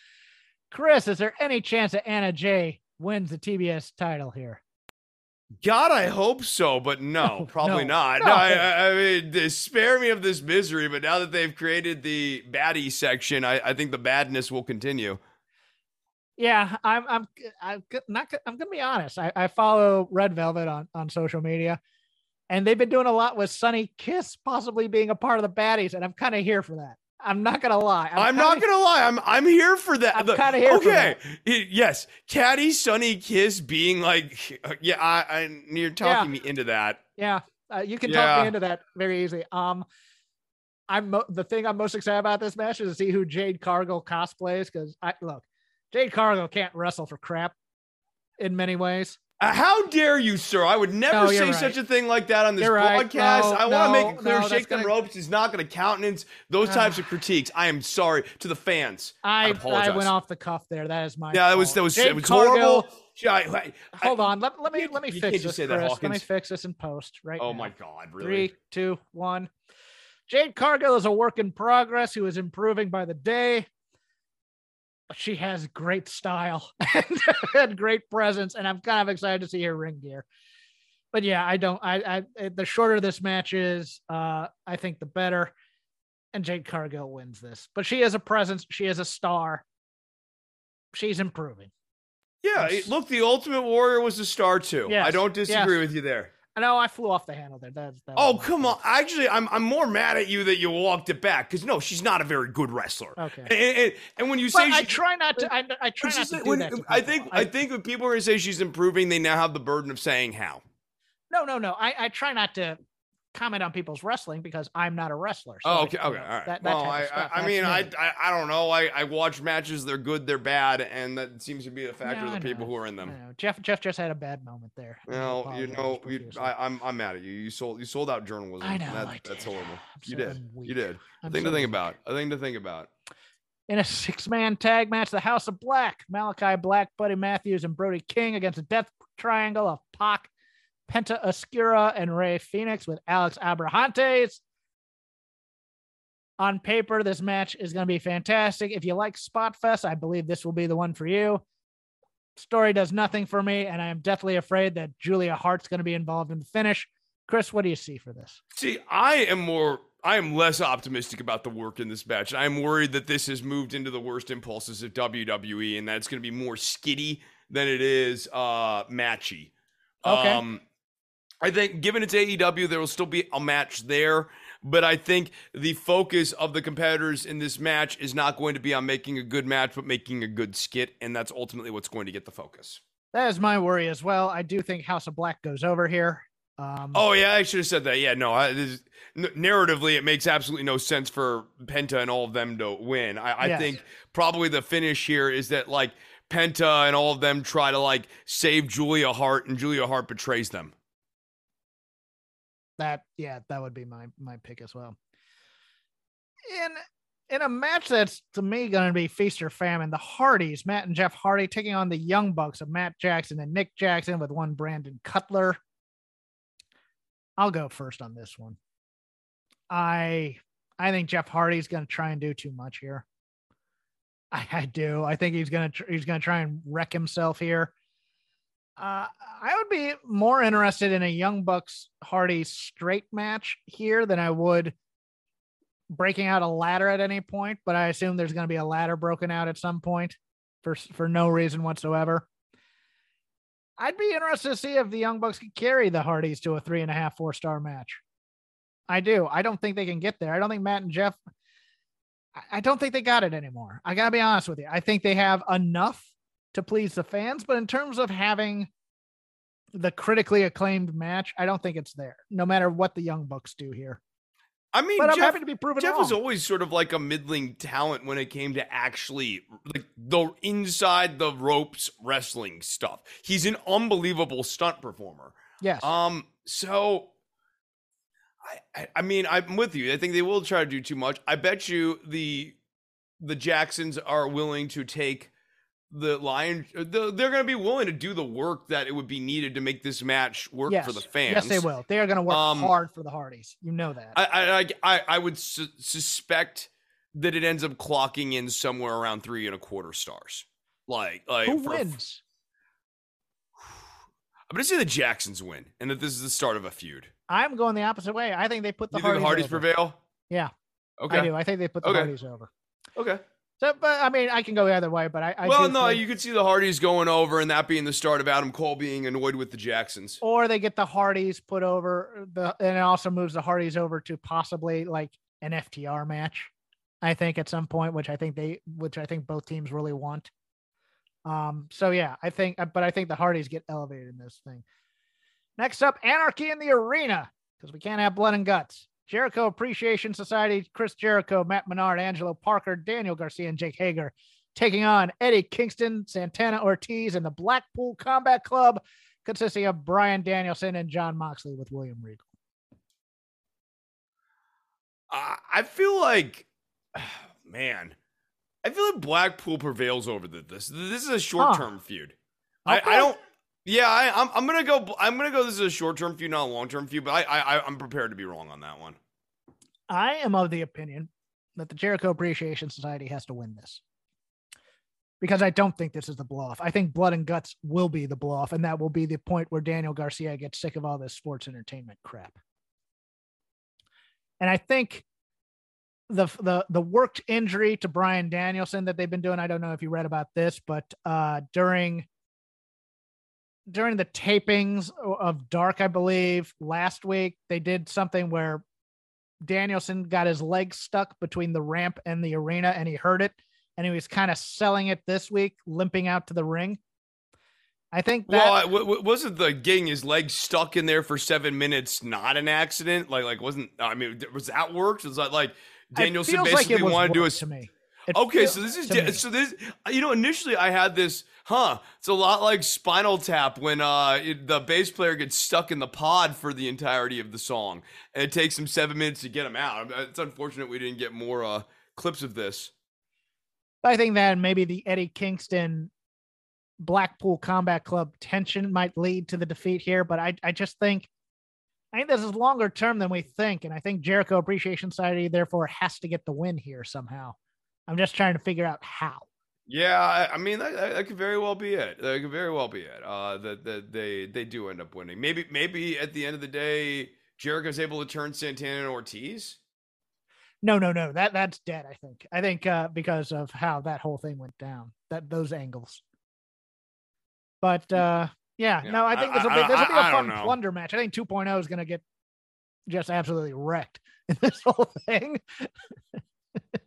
Chris, is there any chance that Anna Jay wins the TBS title here? God, I hope so, but no, No, probably no, not. no. I, I mean, spare me of this misery. But now that they've created the baddie section, I, I think the badness will continue. Yeah, I'm. I'm. I'm not. I'm gonna be honest. I, I follow Red Velvet on on social media, and they've been doing a lot with Sonny Kiss possibly being a part of the baddies, and I'm kind of here for that. I'm not gonna lie. I'm, not kinda- gonna lie. I'm I'm here for that. I'm The- kinda here for Okay, yes, Caddy, Sonny, Kiss being like, yeah, I, I you're talking me into that. Yeah, uh, you can talk me into that very easily. Um, I'm mo- the thing I'm most excited about this match is to see who Jade Cargill cosplays because I look, Jade Cargill can't wrestle for crap in many ways. Uh, how dare you, sir? I would never No, say right. such a thing like that on this You're right. broadcast. No, I want to no, make it clear: shake them gonna- ropes is not going to countenance those types of critiques. I am sorry to the fans. I I, apologize. went off the cuff there. That is my Yeah, that was that was it was Cargill- horrible. I- I- Hold on, let, let me let me fix this, say that, Chris. Let me fix this in post right Oh now. my God, really? Three, two, one. Jade Cargill is a work in progress who is improving by the day. She has great style and, and great presence, and I'm kind of excited to see her ring gear. But yeah, I don't. I, I the shorter this match is, uh, I think the better. And Jade Cargill wins this, but she has a presence. She is a star. She's improving. Yeah, look, the Ultimate Warrior was a star too. I don't disagree yes. with you there. I know I flew off the handle there. That's that Oh come on! Actually, I'm I'm more mad at you that you walked it back because no, she's not a very good wrestler. Okay. And, and, and when you But say I try not to. I, I try not to that do when- that. to I think I, think when people are gonna say she's improving, they now have the burden of saying how. No, no, no. I, I try not to comment on people's wrestling because I'm not a wrestler. So Oh, I- okay, you okay, know, all right. That, that well, I, I, I mean, I, me. I, I don't know. I, I watch matches. They're good, they're bad, and that seems to be a factor Yeah, of the people who are in them. Jeff Jeff just had a bad moment there. Well, you know, you. I, I'm I'm mad at you. You sold you sold out journalism. I know, That- I that's horrible. I'm You so- did. I'm You did. A I'm thing so to think weak. about. A thing to think about. In a six-man tag match, the House of Black, Malachi Black, Buddy Matthews, and Brody King against the Death Triangle of Pac, Penta Oscura, and Rey Fenix with Alex Abrahantes. On paper, this match is going to be fantastic. If you like Spot Fest, I believe this will be the one for you. Story does nothing for me, and I am deathly afraid that Julia Hart's going to be involved in the finish. Chris, what do you see for this? See, I am more I am less optimistic about the work in this match. I'm worried that this has moved into the worst impulses of WWE and that it's going to be more skitty than it is uh matchy. Okay. Um I think given it's AEW there will still be a match there, but I think the focus of the competitors in this match is not going to be on making a good match but making a good skit and that's ultimately what's going to get the focus. That is my worry as well. I do think House of Black goes over here. Um, Oh yeah, I should have said that. Yeah, no, I, this, n- narratively, it makes absolutely no sense for Penta and all of them to win. I, I Yes. think probably the finish here is that like Penta and all of them try to like save Julia Hart, and Julia Hart betrays them. That yeah, that would be my my pick as well. In in a match that's to me going to be feast or famine, the Hardys, Matt and Jeff Hardy taking on the Young Bucks of Matt Jackson and Nick Jackson with one Brandon Cutler. I'll go first on this one. I I think Jeff Hardy's going to try and do too much here. I, I do. I think he's going to he's going to try and wreck himself here. Uh, I would be more interested in a Young Bucks Hardy straight match here than I would breaking out a ladder at any point. But I assume there's going to be a ladder broken out at some point for for no reason whatsoever. I'd be interested to see if the Young Bucks could carry the Hardys to a three and a half, four star match. I do. I don't think they can get there. I don't think Matt and Jeff. I- don't think they got it anymore. I gotta be honest with you. I think they have enough to please the fans, but in terms of having the critically acclaimed match, I don't think it's there. No matter what the Young Bucks do here, I mean, but I'm Jeff, happy to be proven Jeff wrong. was always sort of like a middling talent when it came to actually like the inside the ropes wrestling stuff. He's an unbelievable stunt performer. yes, Um, so I, I, I mean, I'm with you. I think they will try to do too much. I bet you the the Jacksons are willing to take the Lions they're going to be willing to do the work that it would be needed to make this match work yes. for the fans. Yes, they will. They are going to work Um, hard for the Hardys. You know that. I I I, I would su- suspect that it ends up clocking in somewhere around three and a quarter stars. Like like Who wins? I'm going to say the Jacksons win, and that this is the start of a feud. I'm going the opposite way. I think they put the you think the Hardys, Hardys prevail? Yeah, Okay. I do. I think they put the Okay. Hardys over. Okay. So, but I mean, I can go either way. But I, I well, no, think- you could see the Hardys going over, and that being the start of Adam Cole being annoyed with the Jacksons. or they get the Hardys put over the, and it also moves the Hardys over to possibly like an FTR match. I think at some point, which I think they, which I think both teams really want. Um. So yeah, I think, but I think the Hardys get elevated in this thing. Next up, Anarchy in the Arena because we can't have blood and guts. Jericho Appreciation Society, Chris Jericho, Matt Menard, Angelo Parker, Daniel Garcia, and Jake Hager taking on Eddie Kingston, Santana Ortiz, and the Blackpool Combat Club, consisting of Bryan Danielson and Jon Moxley with William Regal. I I feel like, man, I feel like Blackpool prevails over the, this. This is a short term feud. I, I don't. Yeah, I, I'm. I'm gonna go. I'm gonna go. This is a short term feud, not a long term feud. But I, I, I'm prepared to be wrong on that one. I am of the opinion that the Jericho Appreciation Society has to win this. Because I don't think this is the blow off. I think blood and guts will be the blow off, and that will be the point where Daniel Garcia gets sick of all this sports entertainment crap. And I think the the the worked injury to Bryan Danielson that they've been doing. I don't know if you read about this, but uh, during during the tapings of Dark, I believe last week they did something where Danielson got his leg stuck between the ramp and the arena, and he hurt it, and he was kind of selling it this week, limping out to the ring. I think that well, I- w- wasn't the getting his leg stuck in there for seven minutes not an accident? Like, like wasn't? I mean, was that worked? Was that like Danielson like basically it wanted to do a to me. It Okay, so this is so this you know initially I had this huh it's a lot like Spinal Tap when uh it- the bass player gets stuck in the pod for the entirety of the song and it takes him 7 minutes to get him out. It's unfortunate we didn't get more uh clips of this. I think that maybe the Eddie Kingston Blackpool Combat Club tension might lead to the defeat here, but I I just think I think this is longer term than we think, and I think Jericho Appreciation Society therefore has to get the win here somehow. I'm just trying to figure out how. Yeah, I, I mean that, that could very well be it. That could very well be it. Uh that that they they do end up winning. Maybe maybe at the end of the day Jericho's able to turn Santana and Ortiz. No, no, no. That that's dead. I think. I think uh, because of how that whole thing went down. That those angles. But uh, yeah, Yeah, no, I think this will be I- this will be a fun plunder match. I think 2.0 is going to get just absolutely wrecked in this whole thing.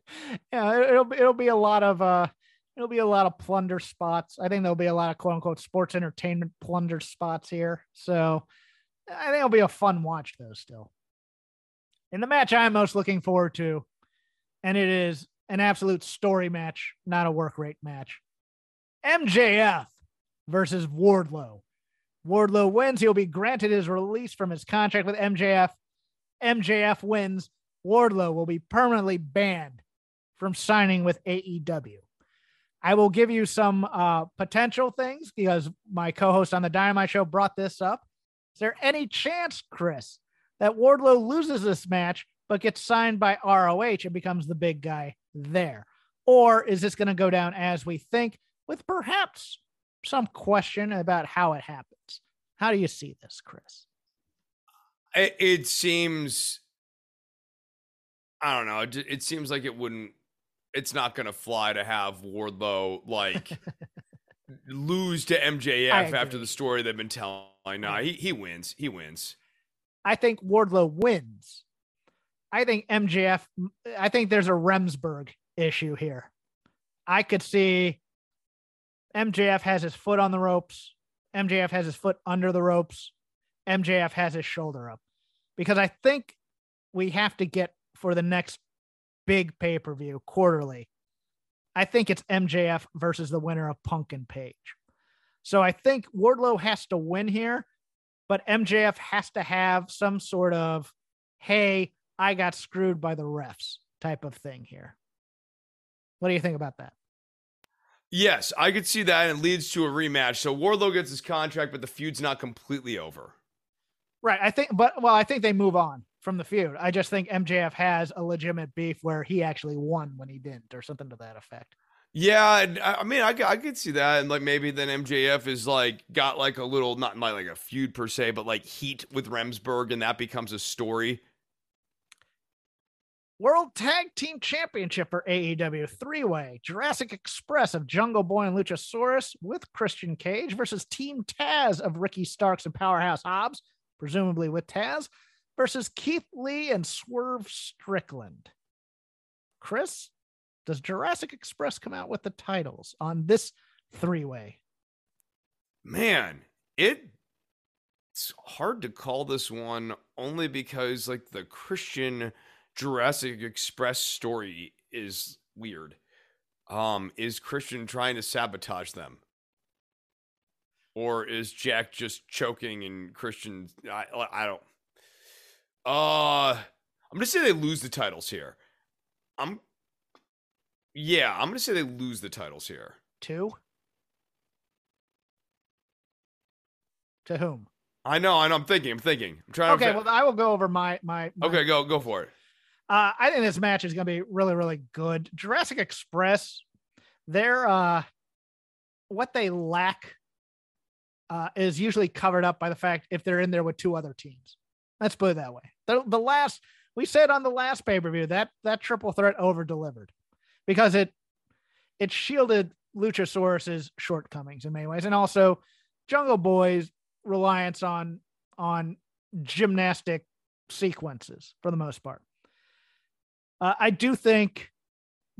yeah, it- it'll it'll be a lot of uh, it'll be a lot of plunder spots. I think there'll be a lot of quote unquote sports entertainment plunder spots here. So I think it'll be a fun watch though. Still, in the match I'm most looking forward to, and it is an absolute story match, not a work rate match. MJF versus Wardlow. Wardlow wins. He'll be granted his release from his contract with MJF. MJF wins. Wardlow will be permanently banned from signing with AEW. I will give you some uh, potential things because my co host on the Dynamite Show brought this up. Is there any chance, Chris, that Wardlow loses this match but gets signed by ROH and becomes the big guy there? Or is this going to go down as we think with perhaps some question about how it happens? How do you see this, Chris? It, it seems I don't know, it, it seems like it wouldn't. It's not going to fly to have Wardlow like lose to MJF after the story they've been telling. No, he he wins. He wins. I think Wardlow wins. I think MJF, I think there's a Remsburg issue here. I could see MJF has his foot on the ropes. MJF has his foot under the ropes. MJF has his shoulder up. Because I think we have to get for the next big pay per view quarterly. I think it's MJF versus the winner of Punk and Page. So I think Wardlow has to win here, but MJF has to have some sort of, hey, I got screwed by the refs type of thing here. What do you think about that? Yes, I could see that, and it leads to a rematch. So Wardlow gets his contract, but the feud's not completely over. Right. I think, but well, I think they move on from the feud. I just think MJF has a legitimate beef where he actually won when he didn't, or something to that effect. Yeah, I mean, I, I could see that, and like maybe then MJF is like got like a little, not like like a feud per se, but like heat with Remsburg, and that becomes a story. World Tag Team Championship for AEW three way Jurassic Express of Jungle Boy and Luchasaurus with Christian Cage versus Team Taz of Ricky Starks and Powerhouse Hobbs, presumably with Taz, versus Keith Lee and Swerve Strickland. Chris, does Jurassic Express come out with the titles on this three way? Man, it it's hard to call this one only because like the Christian Jurassic Express story is weird. Um, is Christian trying to sabotage them? Or is Jack just choking and Christian I I don't uh I'm gonna say they lose the titles here. I'm yeah, I'm gonna say they lose the titles here. Two? To whom? I know, I know. I'm thinking. I'm thinking. I'm trying. Okay, to well, I will go over my my. my okay, go go for it. Uh, I think this match is going to be really, really good. Jurassic Express, they're uh, what they lack uh, is usually covered up by the fact if they're in there with two other teams. Let's put it that way. The, the last we said on the last pay per view that that triple threat over delivered because it it shielded Luchasaurus's shortcomings in many ways, and also Jungle Boy's reliance on on gymnastic sequences for the most part. Uh, I do think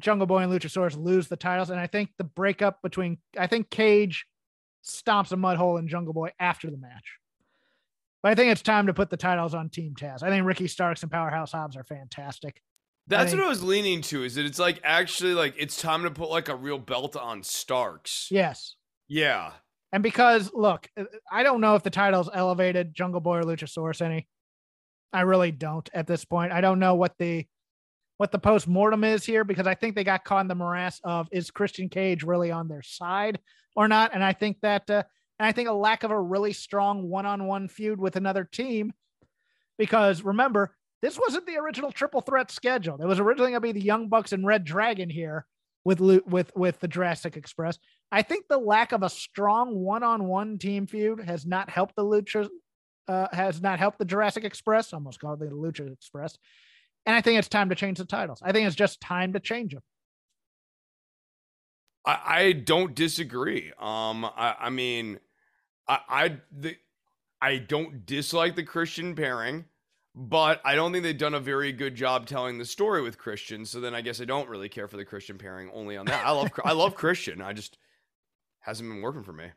Jungle Boy and Luchasaurus lose the titles, and I think the breakup between I think Cage stomps a mud hole in Jungle Boy after the match. But I think it's time to put the titles on Team Taz. I think Ricky Starks and Powerhouse Hobbs are fantastic. That's think- what I was leaning to. Is that it's like actually like it's time to put like a real belt on Starks. Yes. Yeah. And because look, I don't know if the titles elevated Jungle Boy or Luchasaurus any. I really don't at this point. I don't know what the what the post mortem is here because I think they got caught in the morass of is Christian Cage really on their side or not? And I think that uh, and I think a lack of a really strong one-on-one feud with another team because remember this wasn't the original triple threat schedule. It was originally going to be the Young Bucks and Red Dragon here with with with the Jurassic Express. I think the lack of a strong one-on-one team feud has not helped the Lucha uh, has not helped the Jurassic Express. Almost called the Lucha Express. And I think it's time to change the titles. I think it's just time to change them. I, I don't disagree. Um, I, I mean, I, I the, I don't dislike the Christian pairing, but I don't think they've done a very good job telling the story with Christian. So then I guess I don't really care for the Christian pairing only on that. I love I love Christian. I just hasn't been working for me.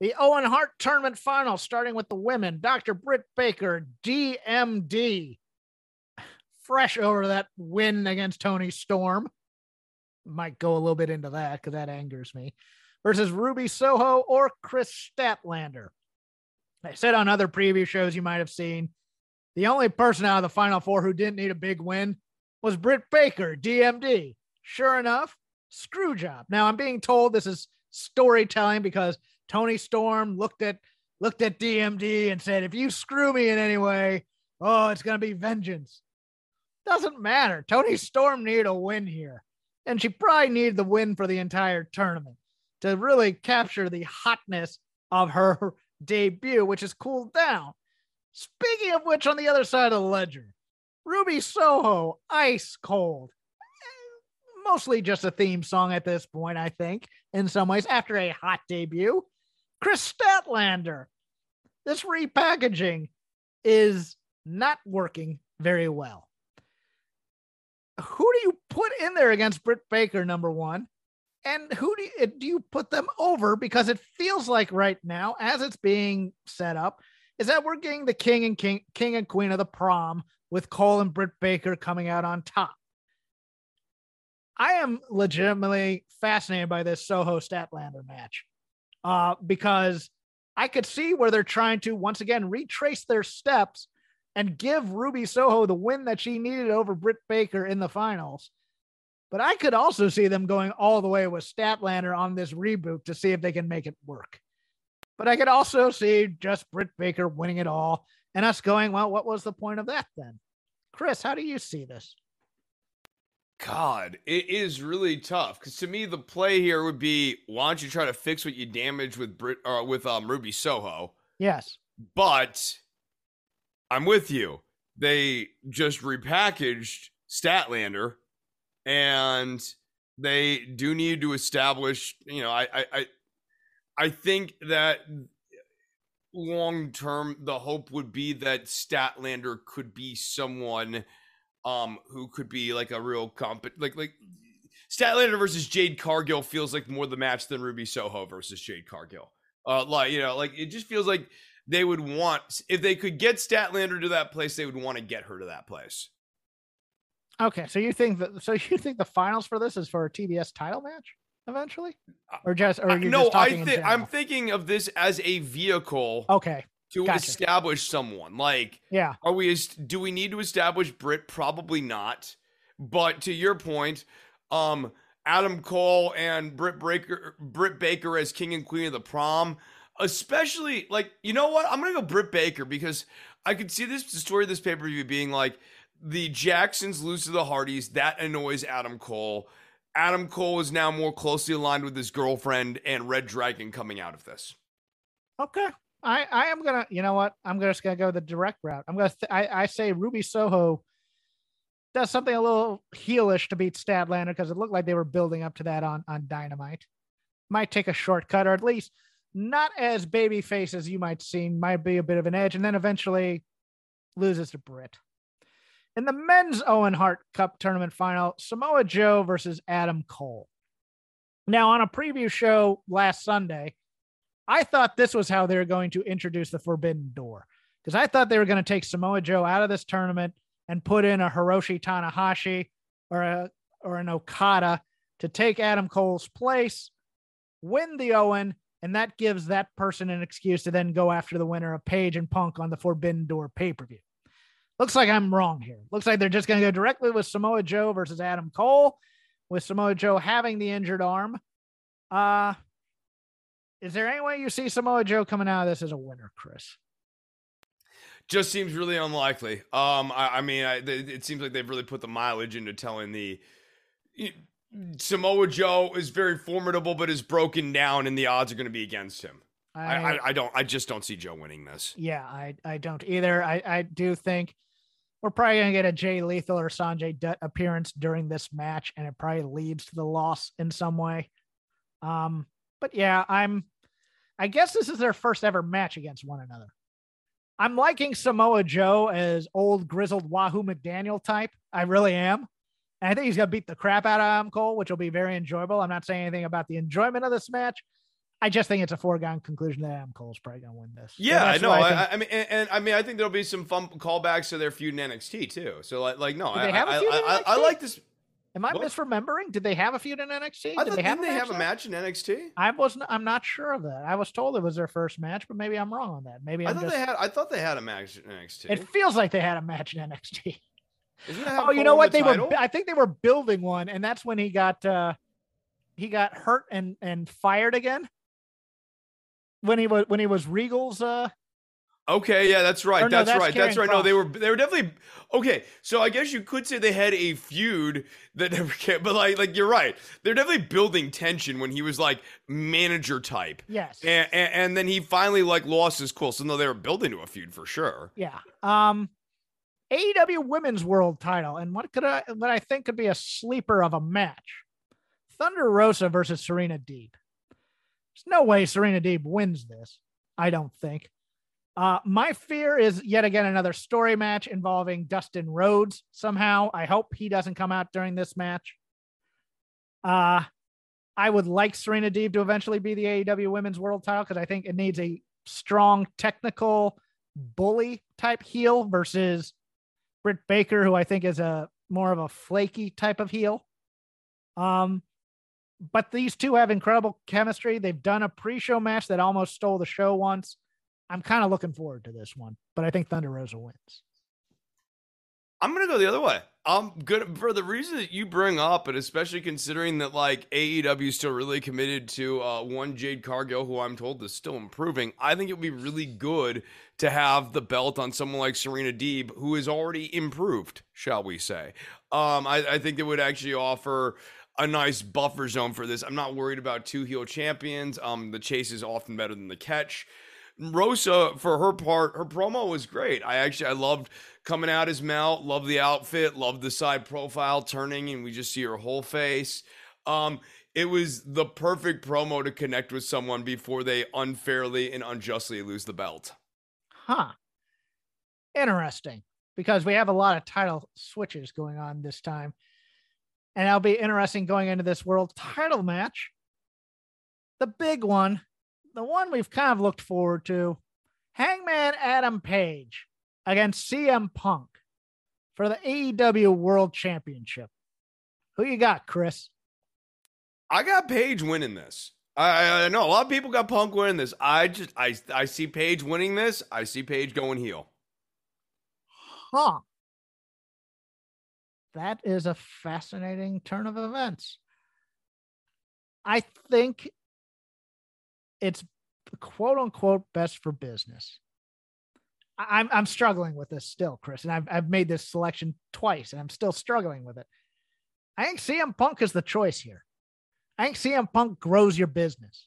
The Owen Hart Tournament Final, starting with the women. Dr. Britt Baker, DMD, fresh over that win against Toni Storm. Might go a little bit into that because that angers me. Versus Ruby Soho or Chris Statlander. I said on other preview shows you might have seen the only person out of the final four who didn't need a big win was Britt Baker, DMD. Sure enough, screw job. Now I'm being told this is storytelling because Toni Storm looked at looked at DMD and said, if you screw me in any way, oh, it's gonna be vengeance. Doesn't matter. Toni Storm needed a win here. And she probably needed the win for the entire tournament to really capture the hotness of her debut, which has cooled down. Speaking of which, on the other side of the ledger, Ruby Soho, ice cold. Mostly just a theme song at this point, I think, in some ways, after a hot debut. Kris Statlander. This repackaging is not working very well. Who do you put in there against Britt Baker, number one? And who do you, do you put them over? Because it feels like right now, as it's being set up, is that we're getting the king and king, king and queen of the prom with Cole and Britt Baker coming out on top. I am legitimately fascinated by this Soho Statlander match uh, because I could see where they're trying to once again retrace their steps and give Ruby Soho the win that she needed over Britt Baker in the finals. But I could also see them going all the way with Statlander on this reboot to see if they can make it work. But I could also see just Britt Baker winning it all and us going, well, what was the point of that then? Chris, how do you see this? God, it is really tough because to me the play here would be why don't you try to fix what you damaged with Brit or with um, Ruby Soho? Yes, but I'm with you. They just repackaged Statlander, and they do need to establish. You know, I I I, think that long term the hope would be that Statlander could be someone um who could be like a real comp like like Statlander versus Jade Cargill feels like more the match than Ruby Soho versus Jade Cargill. Uh like you know, like it just feels like they would want if they could get Statlander to that place, they would want to get her to that place. Okay, so you think that so you think the finals for this is for a TBS title match eventually, or just or you no? Just I think I'm thinking of this as a vehicle. Okay, to gotcha. establish someone. Like, yeah, are we? Do we need to establish Britt? Probably not. But to your point, um, Adam Cole and Britt Baker, Britt Baker as King and Queen of the Prom, especially like you know what? I'm gonna go Britt Baker because I could see this the story of this pay per view being like the Jacksons lose to the Hardys. That annoys Adam Cole. Adam Cole is now more closely aligned with his girlfriend and Red Dragon coming out of this. Okay, I, I am gonna, you know what? I'm just gonna go the direct route. I'm gonna, th- I, I say Ruby Soho does something a little heelish to beat Statlander because it looked like they were building up to that on on Dynamite. Might take a shortcut, or at least not as babyface as you might seem. Might be a bit of an edge, and then eventually loses to Britt. In the men's Owen Hart Cup tournament final, Samoa Joe versus Adam Cole. Now, on a preview show last Sunday, I thought this was how they were going to introduce the Forbidden Door because I thought they were going to take Samoa Joe out of this tournament and put in a Hiroshi Tanahashi or a or an Okada to take Adam Cole's place, win the Owen, and that gives that person an excuse to then go after the winner of Page and Punk on the Forbidden Door pay per view. Looks like I'm wrong here. Looks like they're just going to go directly with Samoa Joe versus Adam Cole, with Samoa Joe having the injured arm. Uh, is there any way you see Samoa Joe coming out of this as a winner, Chris? Just seems really unlikely. Um, I, I mean, I, it seems like they've really put the mileage into telling the Samoa Joe is very formidable, but is broken down, and the odds are going to be against him. I, I, I, don't. I just don't see Joe winning this. Yeah, I, I don't either. I, I do think we're probably going to get a Jay Lethal or Sanjay Dutt appearance during this match, and it probably leads to the loss in some way. Um, but yeah, I'm I guess this is their first ever match against one another. I'm liking Samoa Joe as old grizzled Wahoo McDaniel type. I really am. And I think he's gonna beat the crap out of Adam Cole, which will be very enjoyable. I'm not saying anything about the enjoyment of this match. I just think it's a foregone conclusion that Adam Cole's probably gonna win this. Yeah, I know. I, I, I, mean, and, and, I mean, I think there'll be some fun callbacks to their feud in NXT too. So like, like no, I, I, I, like this. Am I what? misremembering? Did they have a feud in NXT? I Did they have, a, they have a match in NXT? I wasn't. I'm not sure of that. I was told it was their first match, but maybe I'm wrong on that. Maybe I'm i thought just, they had. I thought they had a match in NXT. It feels like they had a match in NXT. Oh, you know what? The they title? were. I think they were building one, and that's when he got. uh He got hurt and and fired again. When he was when he was Regal's uh Okay, yeah, that's right. that's, that's, right. That's right. Cross. No, they were they were definitely okay. So I guess you could say they had a feud that never came, but like like you're right. They're definitely building tension when he was like manager type. Yes. And, and, and then he finally like lost his cool. So no, they were building to a feud for sure. Yeah. Um AEW Women's World Title, and what could I what I think could be a sleeper of a match? Thunder Rosa versus Serena Deeb. There's no way Serena Deeb wins this. I don't think. Uh, my fear is yet again another story match involving Dustin Rhodes somehow. I hope he doesn't come out during this match. Uh, I would like Serena Deeb to eventually be the AEW Women's World Title because I think it needs a strong technical bully type heel versus Britt Baker, who I think is a more of a flaky type of heel. Um, but these two have incredible chemistry. They've done a pre-show match that almost stole the show once. I'm kind of looking forward to this one, but I think Thunder Rosa wins. I'm gonna go the other way. I'm good for the reason that you bring up, and especially considering that like AEW is still really committed to uh, one Jade Cargill, who I'm told is still improving. I think it would be really good to have the belt on someone like Serena Deeb, who is already improved, shall we say? Um, I, I think it would actually offer a nice buffer zone for this. I'm not worried about two heel champions. Um, the chase is often better than the catch. Rosa, for her part, her promo was great. I actually I loved coming out as Mel, love the outfit, love the side profile turning, and we just see her whole face. Um, it was the perfect promo to connect with someone before they unfairly and unjustly lose the belt. Huh. Interesting. Because we have a lot of title switches going on this time. And it'll be interesting going into this world title match. The big one the one we've kind of looked forward to Hangman Adam Page against CM Punk for the AEW World Championship. Who you got, Chris? I got Page winning this. I, I know a lot of people got Punk winning this. I just I I see Page winning this. I see Page going heel. Huh. That is a fascinating turn of events. I think it's quote unquote best for business. I'm I'm struggling with this still, Chris, and I've I've made this selection twice, and I'm still struggling with it. I think CM Punk is the choice here. I think CM Punk grows your business.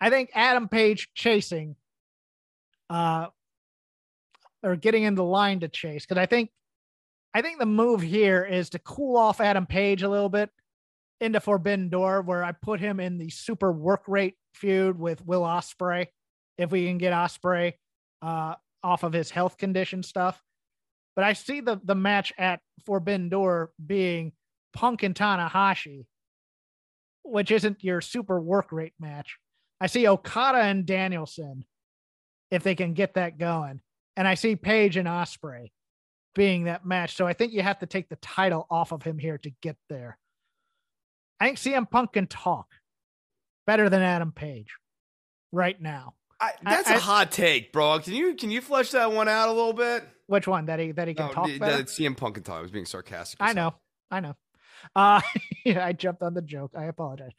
I think Adam Page chasing, uh, or getting in the line to chase, because I think, I think the move here is to cool off Adam Page a little bit into Forbidden Door, where I put him in the super work rate feud with Will Ospreay, if we can get Ospreay. uh, off of his health condition stuff. But I see the the match at Forbidden Door being Punk and Tanahashi, which isn't your super work rate match. I see Okada and Danielson, if they can get that going, and I see Page and Ospreay being that match. So I think you have to take the title off of him here to get there. I think CM Punk can talk better than Adam Page right now. I, that's I, a hot take, bro. Can you can you flesh that one out a little bit? Which one? That he that he can no, talk better? That CM Punk can talk. I was being sarcastic. I know, I know. Uh, yeah, I jumped on the joke. I apologize.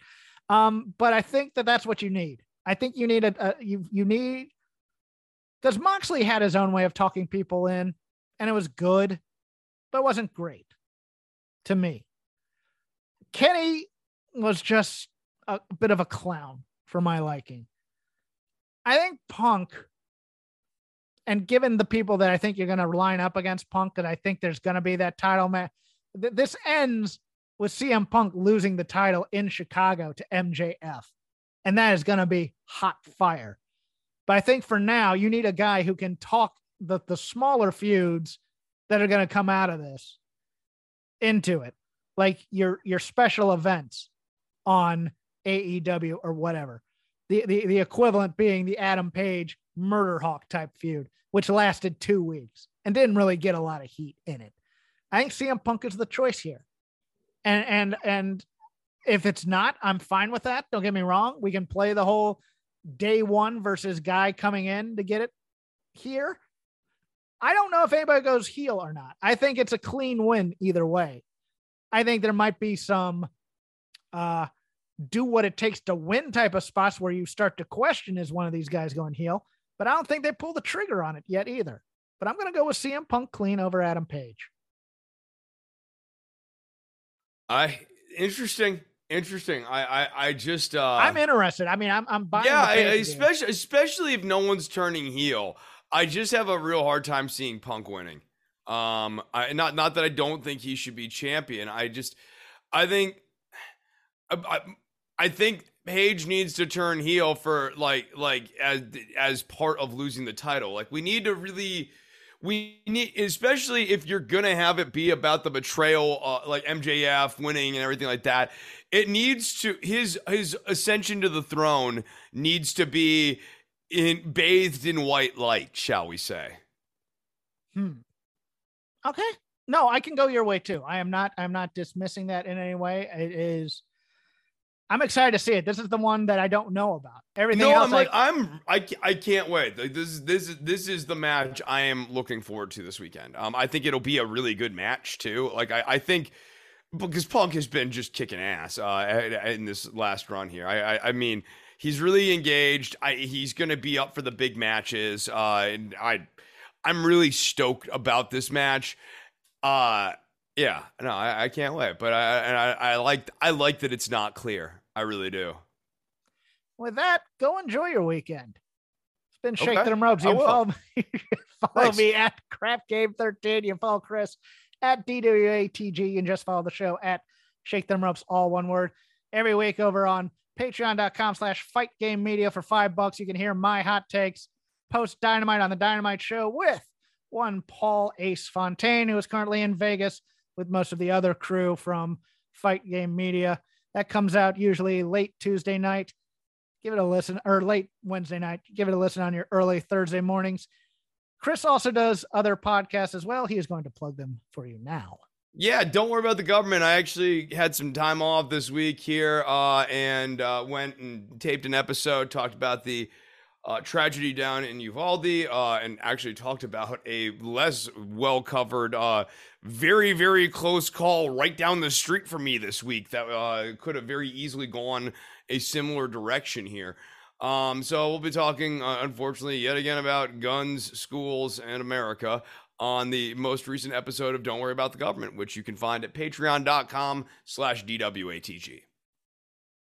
Um, but I think that that's what you need. I think you need a, a you you need because Moxley had his own way of talking people in, and it was good, but it wasn't great to me. Kenny was just a bit of a clown for my liking. I think Punk, and given the people that I think you're going to line up against Punk, and I think there's going to be that title match, th- this ends with CM Punk losing the title in Chicago to MJF. And that is going to be hot fire. But I think for now, you need a guy who can talk the, the smaller feuds that are going to come out of this into it, like your your special events on AEW or whatever. The, the, the equivalent being the Adam Page murder hawk type feud, which lasted two weeks and didn't really get a lot of heat in it. I think CM Punk is the choice here. And and and if it's not, I'm fine with that. Don't get me wrong. We can play the whole day one versus guy coming in to get it here. I don't know if anybody goes heel or not. I think it's a clean win either way. I think there might be some uh do what it takes to win type of spots where you start to question is one of these guys going heel. But I don't think they pull the trigger on it yet either. But I'm going to go with CM Punk clean over Adam Page. I interesting, interesting. I I, I just uh, I'm interested. I mean, I'm I'm buying. Yeah, I, especially especially if no one's turning heel. I just have a real hard time seeing Punk winning. Um, I not not that I don't think he should be champion. I just I think I, I think Page needs to turn heel for like like as as part of losing the title. Like we need to really we need especially if you're gonna have it be about the betrayal uh, like mjf winning and everything like that it needs to his his ascension to the throne needs to be in bathed in white light shall we say. Hmm. Okay. No i can go your way too. I am not i'm not dismissing that in any way. It is I'm excited to see it. This is the one that I don't know about. Everything no, else, I'm like I, I'm I, I can't wait. Like this is this is this is the match I am looking forward to this weekend. Um, I think it'll be a really good match too. Like I, I think because Punk has been just kicking ass uh in this last run here. I I, I mean he's really engaged. I he's gonna be up for the big matches. Uh, and I I'm really stoked about this match. Uh yeah, no, I, I can't wait. But I and I, I like I like that it's not clear. I really do. with that, go enjoy your weekend. It's been Shake Okay, Them Ropes. You follow me, follow Thanks. me at Crap Game 13. You can follow Chris at DWATG. You can just follow the show at Shake Them Ropes, all one word. Every week over on patreon.com slash fight game media for five bucks. You can hear my hot takes, post dynamite on the Dynamite Show with one Paul Ace Fontaine, who is currently in Vegas with most of the other crew from Fight Game Media. That comes out usually late Tuesday night. Give it a listen, or late Wednesday night. Give it a listen on your early Thursday mornings. Chris also does other podcasts as well. He is going to plug them for you now. Yeah, don't worry about the government. I actually had some time off this week here uh, and uh, went and taped an episode, talked about the uh, tragedy down in Uvalde, uh, and actually talked about a less well covered, uh, very, very close call right down the street from me this week that uh, could have very easily gone a similar direction here. Um, so we'll be talking, uh, unfortunately, yet again about guns, schools, and America on the most recent episode of Don't Worry About the Government, which you can find at patreon.com slash DWATG.